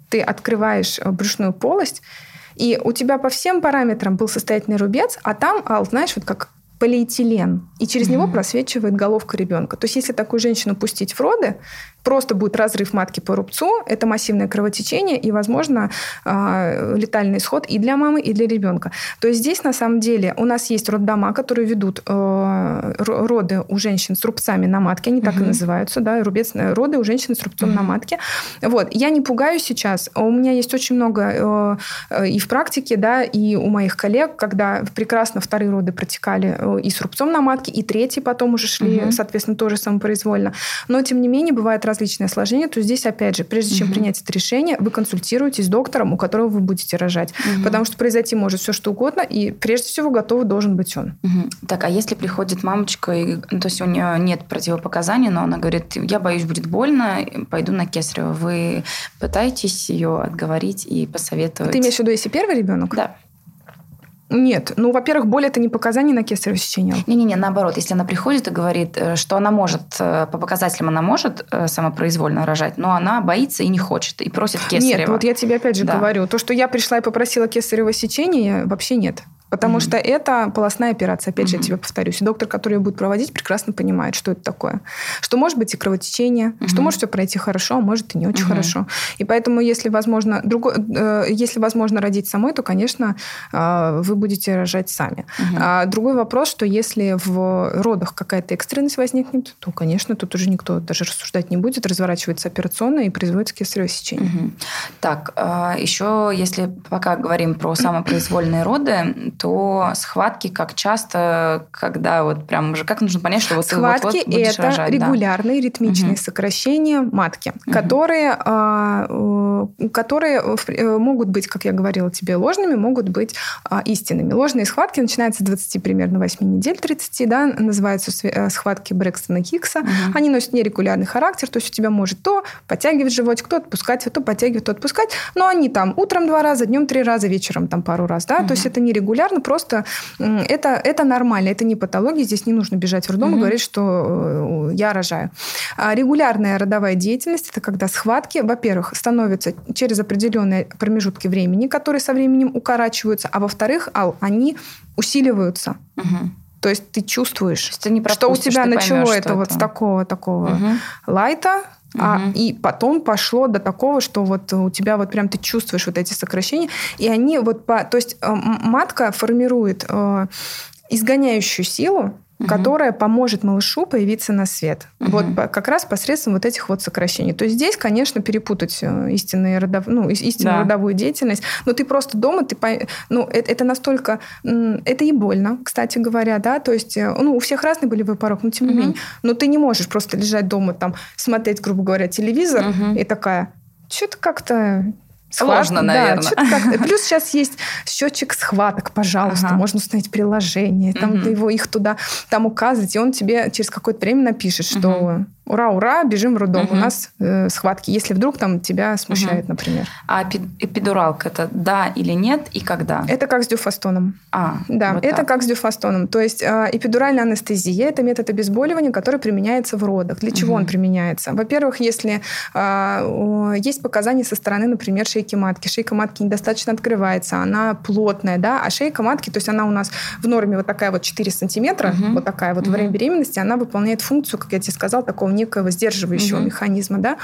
ты открываешь э, брюшную полость, и у тебя по всем параметрам был состоятельный рубец, а там, Ал, знаешь, вот как полиэтилен, и через mm-hmm. него просвечивает головка ребенка. То есть, если такую женщину пустить в роды, просто будет разрыв матки по рубцу, это массивное кровотечение и, возможно, а, летальный исход и для мамы, и для ребенка. То есть здесь, на самом деле, у нас есть роддома, которые ведут э, роды у женщин с рубцами на матке, они так угу. и называются, да, рубец, э, роды у женщин с рубцом угу. на матке. Вот. Я не пугаюсь сейчас. У меня есть очень много э, и в практике, да, и у моих коллег, когда прекрасно вторые роды протекали и с рубцом на матке, и третьи потом уже шли, угу. соответственно, тоже самопроизвольно. Но, тем не менее, бывает различные осложнения, то здесь, опять же, прежде чем угу. принять это решение, вы консультируетесь с доктором, у которого вы будете рожать. Угу. Потому что произойти может все что угодно, и прежде всего готовый должен быть он. Угу. Так, а если приходит мамочка, и, ну, то есть у нее нет противопоказаний, но она говорит, я боюсь, будет больно, пойду на кесарево. Вы пытаетесь ее отговорить и посоветовать? Ты имеешь в виду, если первый ребенок? Да. Нет. Ну, во-первых, боль это не показание на кесарево сечение. Не-не-не, наоборот. Если она приходит и говорит, э, что она может, э, по показателям она может э, самопроизвольно рожать, но она боится и не хочет, и просит кесарево. Нет, вот я тебе опять же да. говорю. То, что я пришла и попросила кесарево сечение, вообще нет. Потому mm-hmm. что это полостная операция. Опять mm-hmm. же, я тебе повторюсь. И доктор, который ее будет проводить, прекрасно понимает, что это такое. Что может быть и кровотечение, mm-hmm. что может все пройти хорошо, а может и не очень mm-hmm. хорошо. И поэтому, если возможно, другой, э, если возможно родить самой, то, конечно, э, вы будете рожать сами. Mm-hmm. А другой вопрос, что если в родах какая-то экстренность возникнет, то, конечно, тут уже никто даже рассуждать не будет. Разворачивается операционная и производится кесарево сечение. Mm-hmm. Так, э, еще если пока говорим про самопроизвольные роды, то схватки как часто, когда вот прям уже как нужно понять, что вот схватки вот, вот будешь это рожать, регулярные да. ритмичные угу. сокращения матки, угу. которые, а, которые э, могут быть, как я говорила тебе, ложными, могут быть а, истинными. Ложные схватки начинаются с 20 примерно 8 недель, 30, да, называются э, схватки Брэкстона Хиггса. Угу. Они носят нерегулярный характер, то есть у тебя может то подтягивать животик, то отпускать, то подтягивать, то отпускать, но они там утром два раза, днем три раза, вечером там пару раз, да, угу. то есть это нерегулярно, регулярно, просто это, это нормально, это не патология, здесь не нужно бежать в роддом угу. и говорить, что э, я рожаю. А регулярная родовая деятельность – это когда схватки, во-первых, становятся через определенные промежутки времени, которые со временем укорачиваются, а во-вторых, ал, они усиливаются. Угу. То есть ты чувствуешь, есть ты что у тебя начало поймешь, это что вот это. с такого такого Мгм. лайта, а, Мгм. и потом пошло до такого, что вот у тебя вот прям ты чувствуешь вот эти сокращения, и они вот по, то есть э, матка формирует э, изгоняющую силу, Мгм. которая поможет малышу появиться на свет. Мгм. Вот по- как раз посредством вот этих вот сокращений. То есть здесь, конечно, перепутать э, истинные родов... ну, ис- истинную Да. родовую деятельность, но ты просто дома, ты пой- ну, это, это настолько... Это и больно, кстати говоря, да, то есть, э, ну, у всех разный болевой порог, но тем не Мгм. менее. Но ты не можешь просто лежать дома, там, смотреть, грубо говоря, телевизор, Мгм. и такая, что-то как-то... Сложно, да, наверно. чё-то как-то. Плюс сейчас есть счетчик схваток, пожалуйста. Ага. Можно установить приложение, там Мгм. ты его их туда там указывать, и он тебе через какое-то время напишет, что ура, ура, бежим роддом, у Мгм. нас э, схватки. Если вдруг там тебя смущает, например. А эпи- эпидуралка это да или нет и когда? Это как с дюфастоном. А, Да, вот это так. как с дюфастоном. То есть э, эпидуральная анестезия – это метод обезболивания, который применяется в родах. Для чего Мгм. он применяется? Во-первых, если э, есть показания со стороны, например, шейки матки. Шейка матки недостаточно открывается, она плотная, да, а шейка матки, то есть она у нас в норме вот такая вот 4 сантиметра, Мгм. вот такая вот во Мгм. время беременности, она выполняет функцию, как я тебе сказала, такого некого сдерживающего Мгм. механизма, да.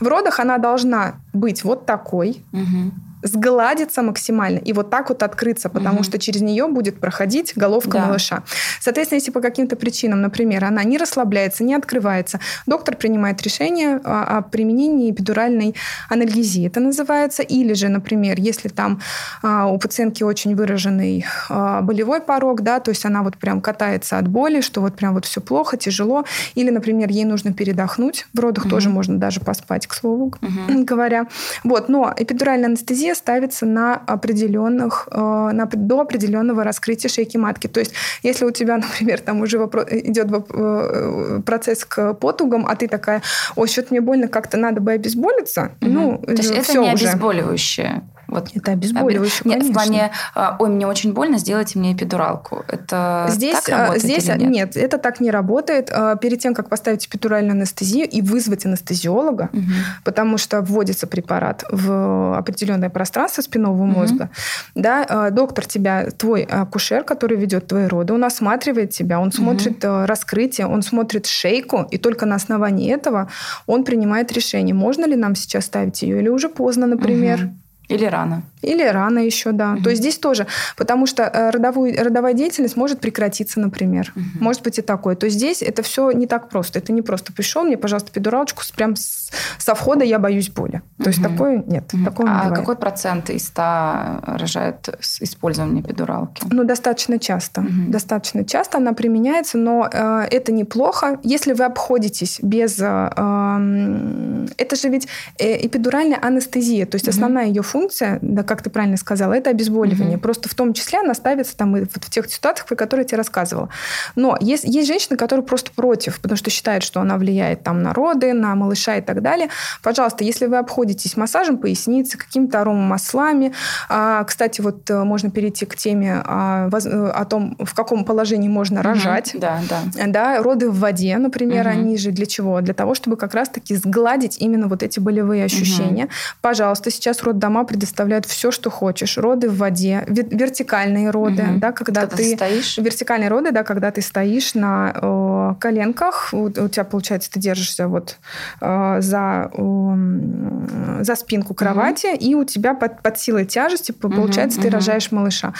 В родах она должна быть вот такой, Мгм. Сгладиться максимально и вот так вот открыться, потому Мгм. что через нее будет проходить головка Да. малыша. Соответственно, если по каким-то причинам, например, она не расслабляется, не открывается, доктор принимает решение о, о применении эпидуральной анальгезии, это называется, или же, например, если там а, у пациентки очень выраженный а, болевой порог, да, то есть она вот прям катается от боли, что вот прям вот все плохо, тяжело, или, например, ей нужно передохнуть, в родах Мгм. тоже можно даже поспать, к слову Мгм. говоря. Вот, но эпидуральная анестезия ставится на определенных, э, на, до определенного раскрытия шейки матки. То есть, если у тебя, например, там уже вопро- идет воп- э, процесс к потугам, а ты такая, ой, что-то мне больно, как-то надо бы обезболиться, Мгм. ну, То есть это все не уже. обезболивающее. Вот. Это обезболивающее, Нет, конечно. в плане, а, ой, мне очень больно, сделайте мне эпидуралку. Это Здесь, так а, работает здесь или а, нет? это так не работает. Перед тем, как поставить эпидуральную анестезию и вызвать анестезиолога, Мгм. потому что вводится препарат в определенное пространство спинного мозга. Да, э, доктор тебя, твой акушер, который ведет твои роды, он осматривает тебя, он смотрит э, раскрытие, он смотрит шейку, и только на основании этого он принимает решение, можно ли нам сейчас ставить ее или уже поздно, например. Мгм. Или рано. Или рано еще, да. Мгм. То есть здесь тоже, потому что э, родовую, родовая деятельность может прекратиться, например. Мгм. Может быть и такое. То есть здесь это все не так просто. Это не просто пришел мне, пожалуйста, педуралочку, прям с- со входа я боюсь боли. То есть Мгм. такое нет. Мгм. Такого не а бывает. какой процент из 100 рожают с использованием эпидуралки? Ну, достаточно часто. Мгм. Достаточно часто она применяется, но э, это неплохо. Если вы обходитесь без... э, эм, это же ведь э, эпидуральная анестезия. То есть Мгм. основная ее функция, да, как ты правильно сказала, это обезболивание. Мгм. Просто в том числе она ставится там и вот в тех ситуациях, про которые я тебе рассказывала. Но есть, есть женщины, которые просто против, потому что считают, что она влияет там на роды, на малыша и так далее. Пожалуйста, если вы обходитесь массажем поясницы, какими-то аромамаслами, а, кстати, вот э, можно перейти к теме а, воз- э, о том, в каком положении можно рожать. Мгм. Да, да. Да, роды в воде, например, Мгм. они же для чего? Для того, чтобы как раз-таки сгладить именно вот эти болевые ощущения. Пожалуйста, сейчас роддома предоставляют все, что хочешь. Роды в воде, вер- вертикальные роды, Мгм. да, когда, Когда ты... стоишь. Вертикальные роды, да, когда ты стоишь на э, коленках, у, у тебя, получается, ты держишься вот э, за, э, за спинку кровати, и у тебя под, под силой тяжести, получается, ты мгм. рожаешь малыша.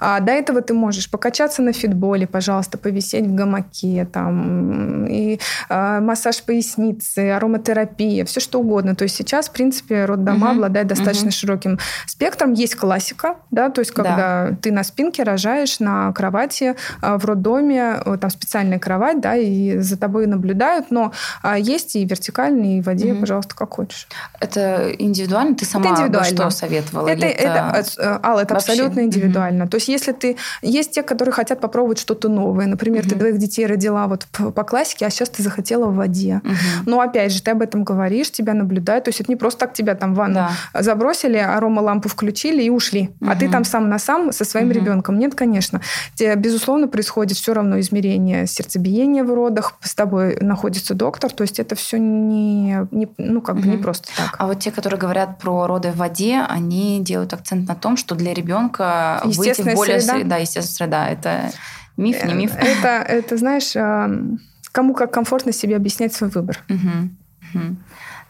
А до этого ты можешь покачаться на фитболе, пожалуйста, повисеть в гамаке, там, и э, массаж поясницы, ароматерапия, все что угодно. То есть сейчас, в принципе, роддома Мгм, обладает достаточно мгм. широким спектром. Есть классика, да, то есть когда ты на спинке рожаешь на кровати а, в роддоме, э, там специальная кровать, да, и за тобой наблюдают, но а, есть и вертикальные, и в воде, Мгм. пожалуйста, как хочешь. Это индивидуально? Ты сама бы индивидуально. что советовала? Это, Или это, э, Алла, это вообще? абсолютно индивидуально. То есть, если ты... Есть те, которые хотят попробовать что-то новое. Например, ты Мгм. двоих детей родила вот по, классике, а сейчас ты захотела в воде. Мгм. Но опять же, ты об этом говоришь, тебя наблюдают. То есть это не просто так тебя там в ванну Да. забросили, аромалампу включили и ушли. А ты там сам на сам со своим Мгм. ребенком. Нет, конечно. Тебе, безусловно, происходит все равно измерение сердцебиения в родах. С тобой находится доктор. То есть это все не, не- ну, как бы не просто так. А вот те, которые говорят про роды в воде, они делают акцент на том, что для ребенка выйти в более среда. среда, естественная среда, это Миф, не миф? Это, это знаешь, кому как комфортно себе объяснять свой выбор. Угу. Угу.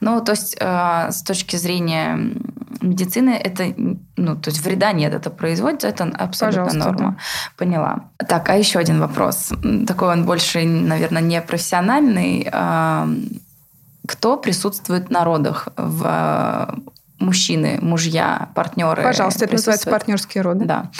Ну, то есть э, с точки зрения медицины это, ну, то есть вреда нет, это производится, это абсолютно Пожалуйста, норма. Да. Поняла. Так, а еще один вопрос. Такой он больше, наверное, не профессиональный. Э, кто присутствует на родах в э, мужчины, мужья, партнеры. Пожалуйста, это называется партнерские роды. Да.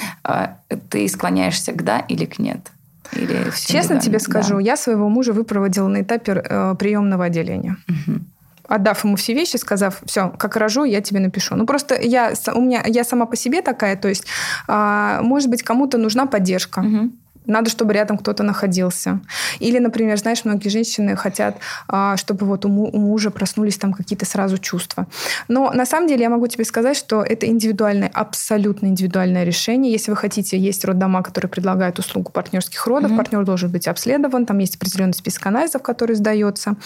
Ты склоняешься к да или к нет? Или Честно тебе скажу, да. я своего мужа выпроводила на этапе э, приемного отделения. Угу отдав ему все вещи, сказав, все, как рожу, я тебе напишу. Ну, просто я, у меня, я сама по себе такая, то есть, а, может быть, кому-то нужна поддержка. Угу. Надо, чтобы рядом кто-то находился. Или, например, знаешь, многие женщины хотят, а, чтобы вот у мужа проснулись там какие-то сразу чувства. Но на самом деле я могу тебе сказать, что это индивидуальное, абсолютно индивидуальное решение. Если вы хотите, есть роддома, которые предлагают услугу партнерских родов. Mm-hmm. Партнер должен быть обследован, там есть определенный список анализов, который сдается.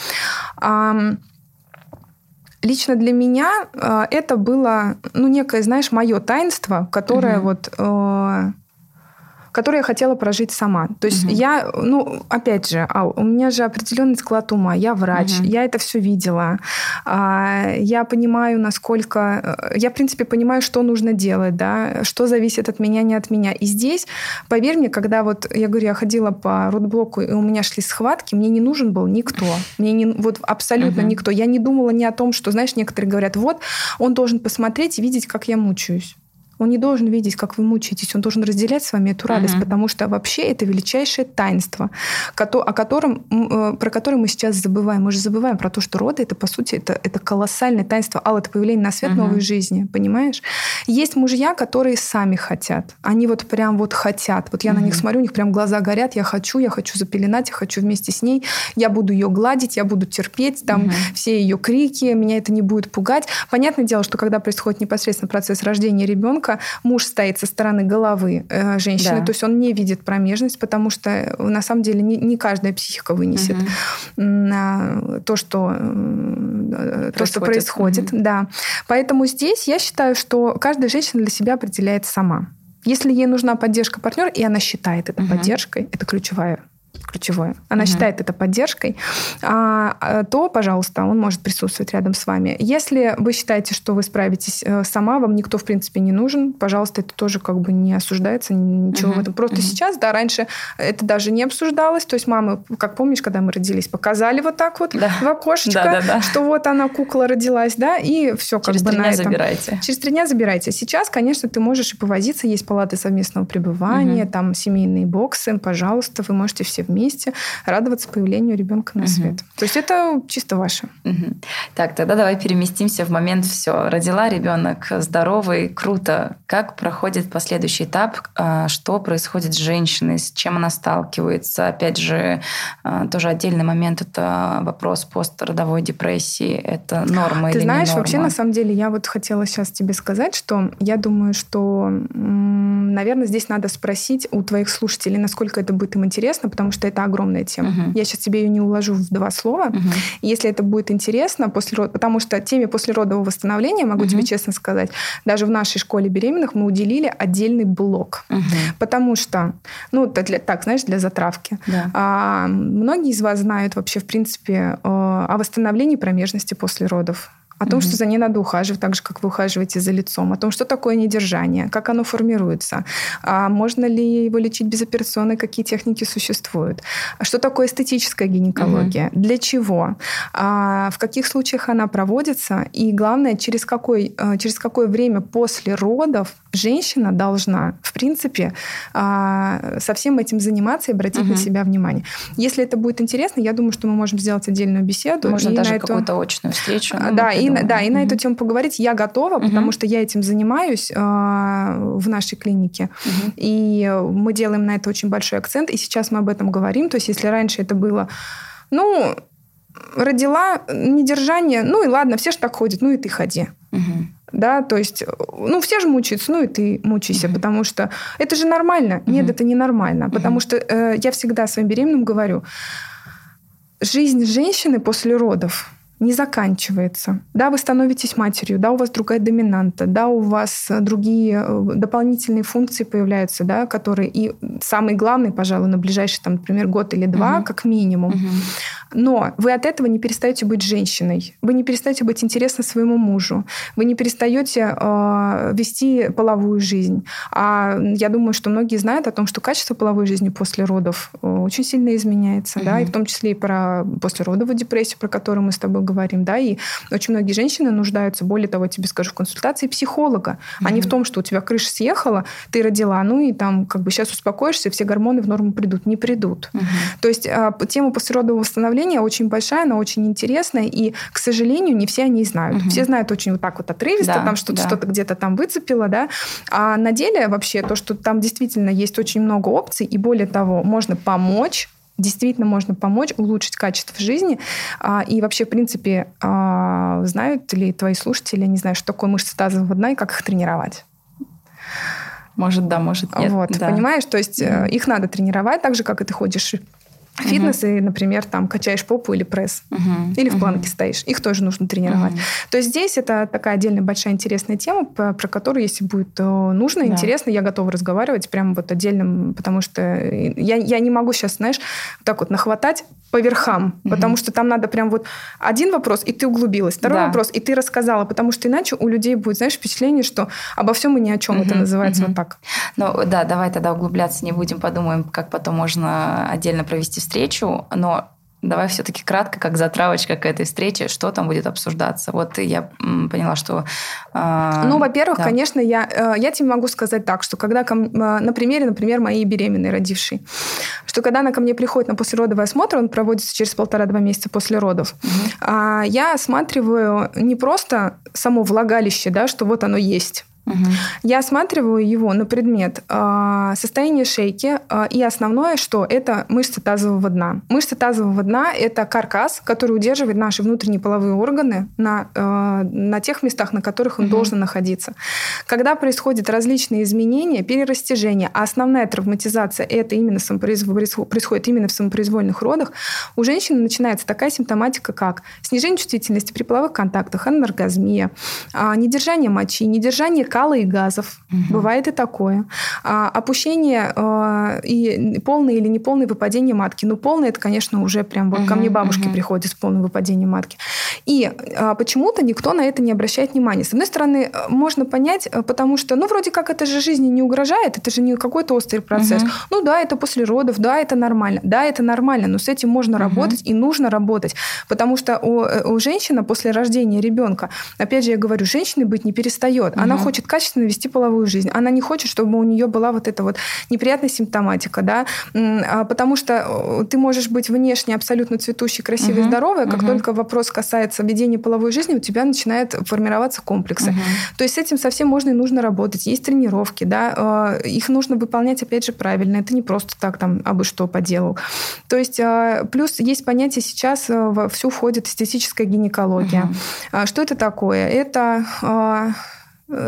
Лично для меня э, это было, ну, некое, знаешь, мое таинство, которое угу. вот э, которую я хотела прожить сама. То есть угу. я, ну, опять же, Ал, у меня же определенный склад ума, я врач, угу. я это все видела, а, я понимаю, насколько, э, я, в принципе, понимаю, что нужно делать, да, что зависит от меня, не от меня. И здесь, поверь мне, когда вот, я говорю, я ходила по родблоку, и у меня шли схватки, мне не нужен был никто. Мне не, вот абсолютно угу. никто. Я не думала ни о том, что, знаешь, некоторые говорят, вот, он должен посмотреть и видеть, как я мучаюсь. Он не должен видеть, как вы мучаетесь, он должен разделять с вами эту радость, uh-huh. потому что вообще это величайшее таинство, о котором, э, про которое мы сейчас забываем. Мы же забываем про то, что роды это, по сути, это, это колоссальное таинство. Алла, это появление на свет uh-huh. новой жизни, понимаешь? Есть мужья, которые сами хотят. Они вот прям вот хотят. Вот я uh-huh. на них смотрю, у них прям глаза горят. Я хочу, я хочу запеленать, я хочу вместе с ней. Я буду ее гладить, я буду терпеть там uh-huh. все ее крики, меня это не будет пугать. Понятное дело, что когда происходит непосредственно процесс рождения ребенка, ребенка, муж стоит со стороны головы э, женщины, да. то есть он не видит промежность, потому что э, на самом деле не, не каждая психика вынесет угу. то, что, происходит. то, что происходит. Угу. Да. Поэтому здесь я считаю, что каждая женщина для себя определяет сама. Если ей нужна поддержка партнера, и она считает это угу. поддержкой, это ключевая ключевое, она угу. считает это поддержкой, а, а, то, пожалуйста, он может присутствовать рядом с вами. Если вы считаете, что вы справитесь э, сама, вам никто, в принципе, не нужен, пожалуйста, это тоже как бы не осуждается, ничего угу. в этом. Просто угу. сейчас, да, раньше это даже не обсуждалось. То есть мамы, как помнишь, когда мы родились, показали вот так вот да. в окошечко, да, да, да. что вот она, кукла, родилась, да, и все как Через бы три на дня этом. забирайте. Через три дня забирайте. Сейчас, конечно, ты можешь и повозиться, есть палаты совместного пребывания, угу. там семейные боксы, пожалуйста, вы можете все вместе радоваться появлению ребенка на свет. Угу. То есть это чисто ваше. Угу. Так, тогда давай переместимся в момент все. Родила ребенок здоровый, круто. Как проходит последующий этап? А, что происходит с женщиной? С чем она сталкивается? Опять же, а, тоже отдельный момент это вопрос постродовой депрессии. Это норма Ты или знаешь, не норма? вообще на самом деле я вот хотела сейчас тебе сказать, что я думаю, что, наверное, здесь надо спросить у твоих слушателей, насколько это будет им интересно, потому что это огромная тема. Угу. Я сейчас тебе ее не уложу в два слова. Угу. Если это будет интересно, после род... потому что теме послеродового восстановления, могу угу. тебе честно сказать, даже в нашей школе беременных мы уделили отдельный блок. Угу. Потому что, ну, для, так, знаешь, для затравки. Да. А, многие из вас знают вообще, в принципе, о восстановлении промежности после родов о том, mm-hmm. что за ней надо ухаживать так же, как вы ухаживаете за лицом, о том, что такое недержание, как оно формируется, а можно ли его лечить безоперационно, какие техники существуют, что такое эстетическая гинекология, mm-hmm. для чего, а в каких случаях она проводится, и главное, через, какой, э, через какое время после родов женщина должна, в принципе, а, со всем этим заниматься и обратить угу. на себя внимание. Если это будет интересно, я думаю, что мы можем сделать отдельную беседу. Можно даже эту... какую-то очную встречу. Ну, да, и, да, и угу. на эту тему поговорить я готова, угу. потому что я этим занимаюсь а, в нашей клинике. Угу. И мы делаем на это очень большой акцент. И сейчас мы об этом говорим. То есть если раньше это было, ну, родила недержание, ну и ладно, все же так ходят, ну и ты ходи. Угу да, то есть, ну, все же мучаются, ну, и ты мучайся, mm-hmm. потому что это же нормально. Mm-hmm. Нет, это не нормально, mm-hmm. потому что э, я всегда своим беременным говорю, жизнь женщины после родов не заканчивается. Да, вы становитесь матерью, да, у вас другая доминанта, да, у вас другие э, дополнительные функции появляются, да, которые и самый главный, пожалуй, на ближайший, там, например, год или два, угу. как минимум. Угу. Но вы от этого не перестаете быть женщиной, вы не перестаете быть интересны своему мужу, вы не перестаете э, вести половую жизнь. А я думаю, что многие знают о том, что качество половой жизни после родов э, очень сильно изменяется, угу. да, и в том числе и про послеродовую депрессию, про которую мы с тобой говорим, да, и очень многие женщины нуждаются, более того, тебе скажу, в консультации психолога, угу. а не в том, что у тебя крыша съехала, ты родила, ну и там как бы сейчас успокоишься, все гормоны в норму придут, не придут. Угу. То есть э, тема послеродового восстановления очень большая, она очень интересная, и, к сожалению, не все они знают. Угу. Все знают очень вот так вот отрывисто, да, там что-то да. что где-то там выцепило, да, а на деле вообще то, что там действительно есть очень много опций, и более того, можно помочь действительно можно помочь улучшить качество жизни. А, и вообще, в принципе, а, знают ли твои слушатели, не знаю, что такое мышцы тазового дна и как их тренировать? Может, да, может, нет. Вот, да. понимаешь, то есть mm-hmm. их надо тренировать так же, как и ты ходишь фитнес угу. и, например, там качаешь попу или пресс, угу. или в планке угу. стоишь. Их тоже нужно тренировать. Угу. То есть здесь это такая отдельная большая интересная тема, про, которую, если будет э, нужно, да. интересно, я готова разговаривать прямо вот отдельным, потому что я, я не могу сейчас, знаешь, так вот нахватать по верхам, угу. потому что там надо прям вот один вопрос, и ты углубилась, второй да. вопрос, и ты рассказала, потому что иначе у людей будет, знаешь, впечатление, что обо всем и ни о чем угу. это называется угу. вот так. Ну да, давай тогда углубляться не будем, подумаем, как потом можно отдельно провести встречу, но Давай все-таки кратко, как затравочка к этой встрече, что там будет обсуждаться. Вот я поняла, что... Э, ну, во-первых, да. конечно, я, э, я тебе могу сказать так, что когда ко, э, на примере, например, моей беременной родившей, что когда она ко мне приходит на послеродовый осмотр, он проводится через полтора-два месяца после родов, угу. э, я осматриваю не просто само влагалище, да, что вот оно есть, Угу. Я осматриваю его на предмет э, состояния шейки, э, и основное, что это мышцы тазового дна. Мышцы тазового дна – это каркас, который удерживает наши внутренние половые органы на, э, на тех местах, на которых он угу. должен находиться. Когда происходят различные изменения, перерастяжения, а основная травматизация это именно происходит именно в самопроизвольных родах, у женщины начинается такая симптоматика, как снижение чувствительности при половых контактах, аноргазмия, недержание мочи, недержание кала и газов. Угу. Бывает и такое. А, опущение а, и полное или неполное выпадение матки. Ну, полное это, конечно, уже прям вот угу, ко мне бабушки угу. приходят с полным выпадением матки. И а, почему-то никто на это не обращает внимания. С одной стороны, можно понять, э, потому что, ну, вроде как это же жизни не угрожает, это же не какой-то острый процесс. Угу. Ну да, это после родов, да, это нормально. Да, это нормально, но с этим можно угу. работать и нужно работать. Потому что у, э, у женщины после рождения ребенка, опять же, я говорю, женщины быть не перестает. Угу. Она хочет качественно вести половую жизнь. Она не хочет, чтобы у нее была вот эта вот неприятная симптоматика, да, а, потому что ты можешь быть внешне абсолютно цветущей, красивой, угу. здоровой, как угу. только вопрос касается ведения половой жизни, у тебя начинают формироваться комплексы. Угу. То есть с этим совсем можно и нужно работать. Есть тренировки, да, а, их нужно выполнять, опять же, правильно. Это не просто так там абы что поделал. То есть а, плюс есть понятие сейчас во всю входит эстетическая гинекология. Угу. Что это такое? Это Э,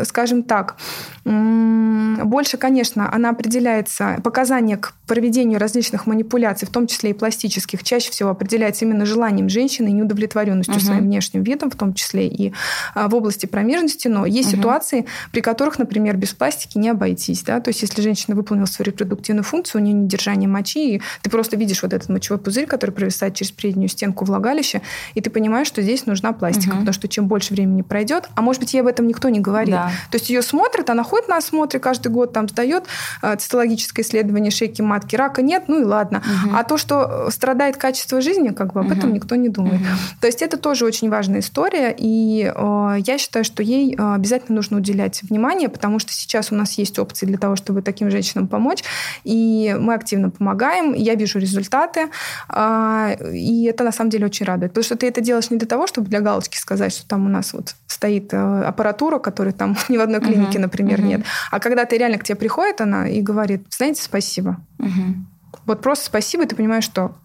скажем так, больше, конечно, она определяется, показания к проведению различных манипуляций, в том числе и пластических, чаще всего определяется именно желанием женщины и неудовлетворенностью угу. своим внешним видом, в том числе и а, в области промежности. Но есть угу. ситуации, при которых, например, без пластики не обойтись. Да? То есть если женщина выполнила свою репродуктивную функцию, у нее недержание мочи, и ты просто видишь вот этот мочевой пузырь, который провисает через переднюю стенку влагалища, и ты понимаешь, что здесь нужна пластика, угу. потому что чем больше времени пройдет, а может быть, ей об этом никто не говорит, да. То есть ее смотрят, она ходит на осмотре каждый год, там сдает э, цитологическое исследование шейки матки, рака нет, ну и ладно. Угу. А то, что страдает качество жизни, как бы об угу. этом никто не думает. Угу. То есть это тоже очень важная история, и э, я считаю, что ей э, обязательно нужно уделять внимание, потому что сейчас у нас есть опции для того, чтобы таким женщинам помочь, и мы активно помогаем, я вижу результаты, э, и это на самом деле очень радует, потому что ты это делаешь не для того, чтобы для галочки сказать, что там у нас вот стоит э, аппаратура, которая там ни в одной клинике, uh-huh. например, uh-huh. нет. А когда ты реально к тебе приходит она и говорит, знаете, спасибо. Uh-huh. Вот просто спасибо, и ты понимаешь, что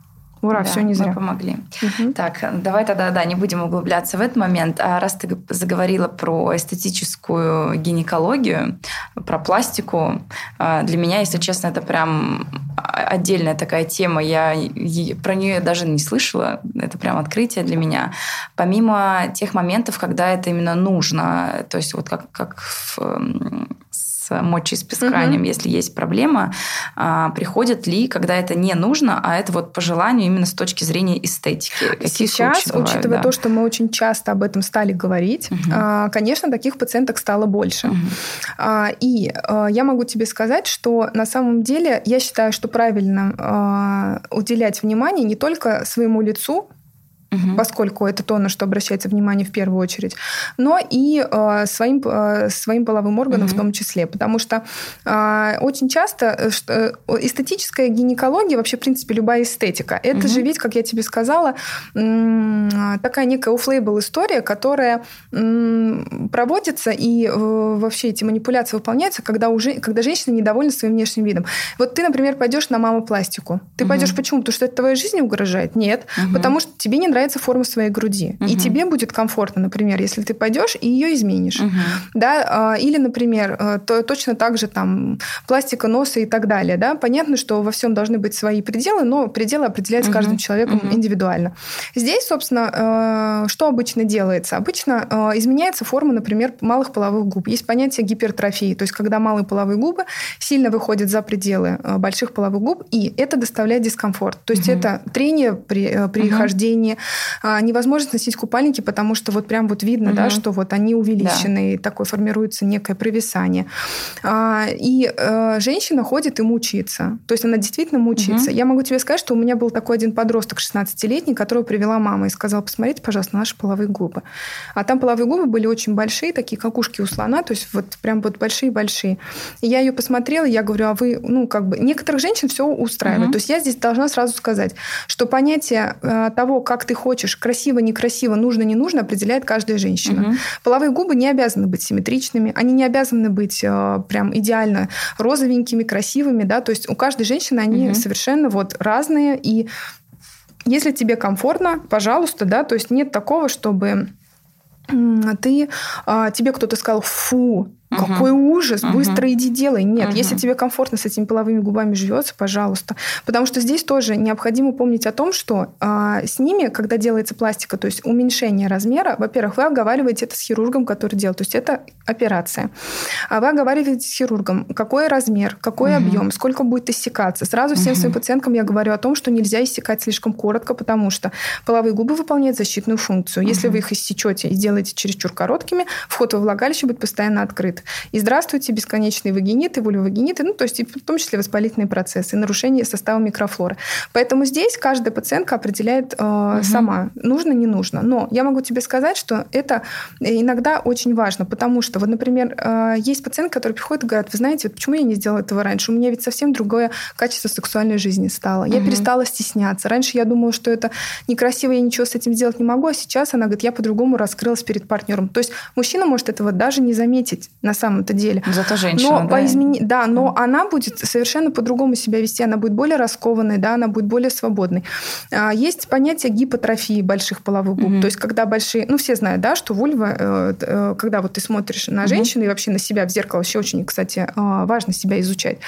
Ура, да, все не зря. Мы помогли. Угу. Так, давай тогда, да, не будем углубляться в этот момент. А раз ты заговорила про эстетическую гинекологию, про пластику, а, для меня, если честно, это прям отдельная такая тема. Я про нее даже не слышала. Это прям открытие для меня. Помимо тех моментов, когда это именно нужно, то есть вот как, как в с мочеиспусканием, угу. если есть проблема, а, приходят ли, когда это не нужно, а это вот по желанию именно с точки зрения эстетики. Какие Сейчас, бывают, учитывая да? то, что мы очень часто об этом стали говорить, угу. а, конечно, таких пациенток стало больше. Угу. А, и а, я могу тебе сказать, что на самом деле я считаю, что правильно а, уделять внимание не только своему лицу, угу. поскольку это то, на что обращается внимание в первую очередь, но и э, своим, э, своим половым органам угу. в том числе. Потому что э, очень часто э, э, эстетическая гинекология, вообще, в принципе, любая эстетика, это угу. же ведь, как я тебе сказала, такая некая оффлейбл история, которая проводится и вообще эти манипуляции выполняются, когда, уже, когда женщина недовольна своим внешним видом. Вот ты, например, пойдешь на мамопластику. Ты угу. пойдешь почему? Потому что это твоей жизни угрожает? Нет. Угу. Потому что тебе не нравится форма своей груди. Угу. И тебе будет комфортно, например, если ты пойдешь и ее изменишь. Угу. Да? А, или, например, э, то, точно так же там пластика носа и так далее. Да? Понятно, что во всем должны быть свои пределы, но пределы определяются угу. каждым человеком угу. индивидуально. Здесь, собственно, э, что обычно делается? Обычно э, изменяется форма, например, малых половых губ. Есть понятие гипертрофии, то есть когда малые половые губы сильно выходят за пределы больших половых губ, и это доставляет дискомфорт. То есть угу. это трение при, при угу. хождении, а, невозможно носить купальники, потому что вот прям вот видно, угу. да, что вот они увеличены, да. и такое формируется некое провисание. А, и э, женщина ходит и мучается. То есть она действительно мучается. Угу. Я могу тебе сказать, что у меня был такой один подросток 16-летний, которого привела мама и сказала, посмотрите, пожалуйста, наши половые губы. А там половые губы были очень большие, такие как ушки у слона, то есть вот прям вот большие-большие. И я ее посмотрела, я говорю, а вы, ну, как бы, некоторых женщин все устраивает. Угу. То есть я здесь должна сразу сказать, что понятие э, того, как ты хочешь красиво, некрасиво, нужно, не нужно, определяет каждая женщина. Угу. Половые губы не обязаны быть симметричными, они не обязаны быть э, прям идеально розовенькими, красивыми, да, то есть у каждой женщины они угу. совершенно вот разные, и если тебе комфортно, пожалуйста, да, то есть нет такого, чтобы ты, а, тебе кто-то сказал, фу, какой ужас, угу. быстро иди делай. Нет, угу. если тебе комфортно с этими половыми губами живется, пожалуйста. Потому что здесь тоже необходимо помнить о том, что а, с ними, когда делается пластика, то есть уменьшение размера, во-первых, вы оговариваете это с хирургом, который делает, то есть это операция. А вы оговариваете с хирургом, какой размер, какой угу. объем, сколько будет иссякаться. Сразу всем угу. своим пациенткам я говорю о том, что нельзя иссякать слишком коротко, потому что половые губы выполняют защитную функцию. Угу. Если вы их иссечете и сделаете чересчур короткими, вход во влагалище будет постоянно открыт. И здравствуйте, бесконечные вагиниты, вульвовагиниты, ну, то есть в том числе воспалительные процессы, нарушение состава микрофлоры. Поэтому здесь каждая пациентка определяет э, угу. сама, нужно, не нужно. Но я могу тебе сказать, что это иногда очень важно, потому что, вот, например, э, есть пациент, который приходит и говорит, вы знаете, вот почему я не сделала этого раньше? У меня ведь совсем другое качество сексуальной жизни стало. Я угу. перестала стесняться. Раньше я думала, что это некрасиво, я ничего с этим сделать не могу, а сейчас она говорит, я по-другому раскрылась перед партнером. То есть мужчина может этого даже не заметить на самом-то деле. Зато женщина, но да? Измени... Да, но mm. она будет совершенно по-другому себя вести, она будет более раскованной, да, она будет более свободной. А, есть понятие гипотрофии больших половых губ, mm-hmm. то есть когда большие, ну все знают, да, что вульва, э, э, когда вот ты смотришь на женщину mm-hmm. и вообще на себя в зеркало, вообще очень, кстати, а, важно себя изучать.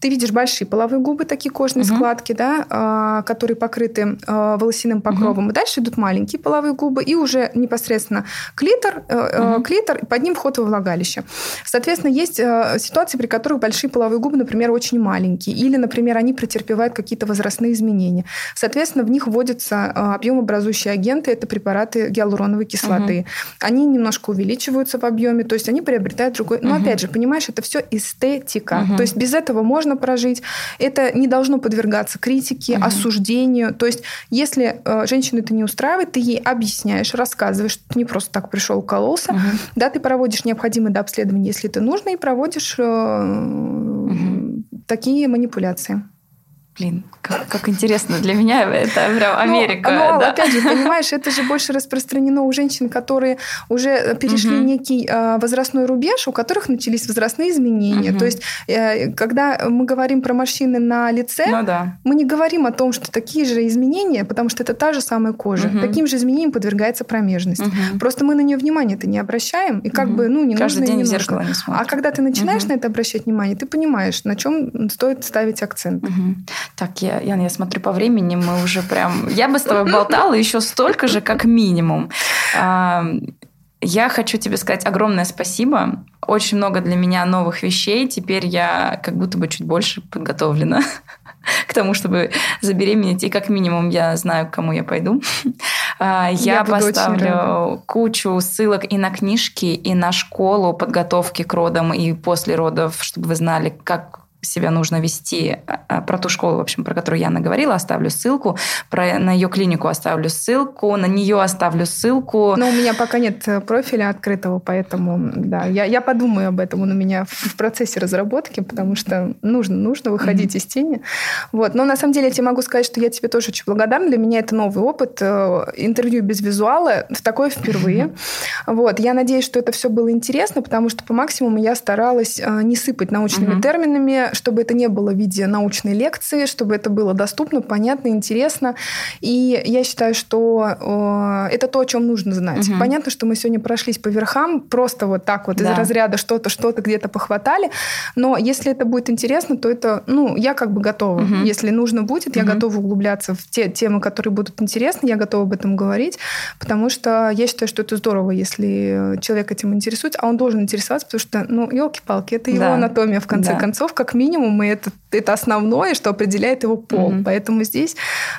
Ты видишь большие половые губы, такие кожные mm-hmm. складки, да, а, которые покрыты волосяным покровом, mm-hmm. и дальше идут маленькие половые губы и уже непосредственно клитор, mm-hmm. клитор, под ним вход во влагалище. Соответственно, есть э, ситуации, при которых большие половые губы, например, очень маленькие, или, например, они претерпевают какие-то возрастные изменения. Соответственно, в них вводятся э, объемообразующие агенты, это препараты гиалуроновой кислоты. Угу. Они немножко увеличиваются в объеме, то есть они приобретают другой... Но, угу. опять же, понимаешь, это все эстетика. Угу. То есть без этого можно прожить. Это не должно подвергаться критике, угу. осуждению. То есть если э, женщину это не устраивает, ты ей объясняешь, рассказываешь, что ты не просто так пришел, укололся, угу. да, ты проводишь необходимые до исследований, если это нужно, и проводишь угу. такие манипуляции. Блин, как, как интересно. Для меня это прям Америка. Ну, ну да? опять же, понимаешь, это же больше распространено у женщин, которые уже перешли угу. некий э, возрастной рубеж, у которых начались возрастные изменения. Угу. То есть, э, когда мы говорим про морщины на лице, ну, да. мы не говорим о том, что такие же изменения, потому что это та же самая кожа. Угу. Таким же изменениям подвергается промежность. Угу. Просто мы на нее внимания-то не обращаем, и как угу. бы, ну, не Каждый нужно день и не в зеркало нужно. не смотрим. А когда ты начинаешь угу. на это обращать внимание, ты понимаешь, на чем стоит ставить акцент. Угу. Так, я, Ян, я смотрю по времени, мы уже прям... Я бы с тобой болтала еще столько же, как минимум. Я хочу тебе сказать огромное спасибо. Очень много для меня новых вещей. Теперь я как будто бы чуть больше подготовлена к тому, чтобы забеременеть. И как минимум я знаю, к кому я пойду. А, я, я поставлю кучу ссылок и на книжки, и на школу подготовки к родам и после родов, чтобы вы знали, как себя нужно вести. А, про ту школу, в общем, про которую я наговорила, оставлю ссылку. Про, на ее клинику оставлю ссылку. На нее оставлю ссылку. Но у меня пока нет э, профиля открытого, поэтому да, я, я подумаю об этом. Он у меня в процессе разработки, потому что нужно, нужно выходить mm-hmm. из тени. Вот. Но на самом деле я тебе могу сказать, что я тебе тоже очень благодарна. Для меня это новый опыт. Э, интервью без визуала. В такое впервые. Mm-hmm. Вот. Я надеюсь, что это все было интересно, потому что по максимуму я старалась э, не сыпать научными mm-hmm. терминами, чтобы это не было в виде научной лекции, чтобы это было доступно, понятно, интересно. И я считаю, что э, это то, о чем нужно знать. Угу. Понятно, что мы сегодня прошлись по верхам, просто вот так вот да. из разряда что-то, что-то где-то похватали. Но если это будет интересно, то это, ну, я как бы готова. Угу. Если нужно будет, угу. я готова углубляться в те темы, которые будут интересны, я готова об этом говорить, потому что я считаю, что это здорово, если человек этим интересуется, а он должен интересоваться, потому что, ну, елки-палки, это его да. анатомия в конце да. концов, как минимум минимум, и это, это основное, что определяет его пол. Mm-hmm. Поэтому здесь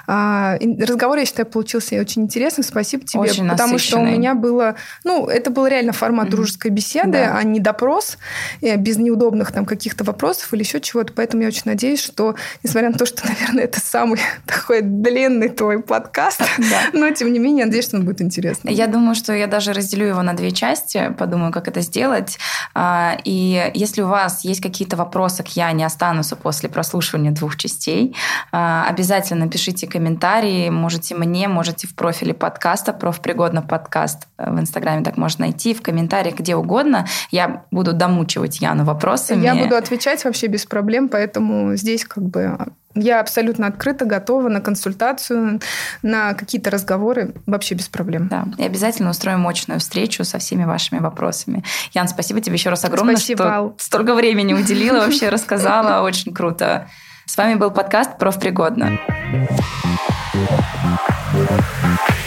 а, разговор, я считаю, получился очень интересный. Спасибо тебе. Очень потому насыщенный. что у меня было... Ну, это был реально формат mm-hmm. дружеской беседы, да. а не допрос э, без неудобных там каких-то вопросов или еще чего-то. Поэтому я очень надеюсь, что, несмотря на то, что, наверное, это самый такой длинный твой подкаст, да. но, тем не менее, надеюсь, что он будет интересный. Я думаю, что я даже разделю его на две части, подумаю, как это сделать. А, и если у вас есть какие-то вопросы к Яне, не останутся после прослушивания двух частей. А, обязательно пишите комментарии, можете мне, можете в профиле подкаста, профпригодно подкаст в Инстаграме так можно найти, в комментариях где угодно. Я буду домучивать Яну вопросами. Я буду отвечать вообще без проблем, поэтому здесь как бы я абсолютно открыта, готова на консультацию, на какие-то разговоры вообще без проблем. Да, и обязательно устроим мощную встречу со всеми вашими вопросами. Ян, спасибо тебе еще раз огромное, спасибо, что Ал. столько времени уделила, вообще рассказала, очень круто. С вами был подкаст «Профпригодно». Thank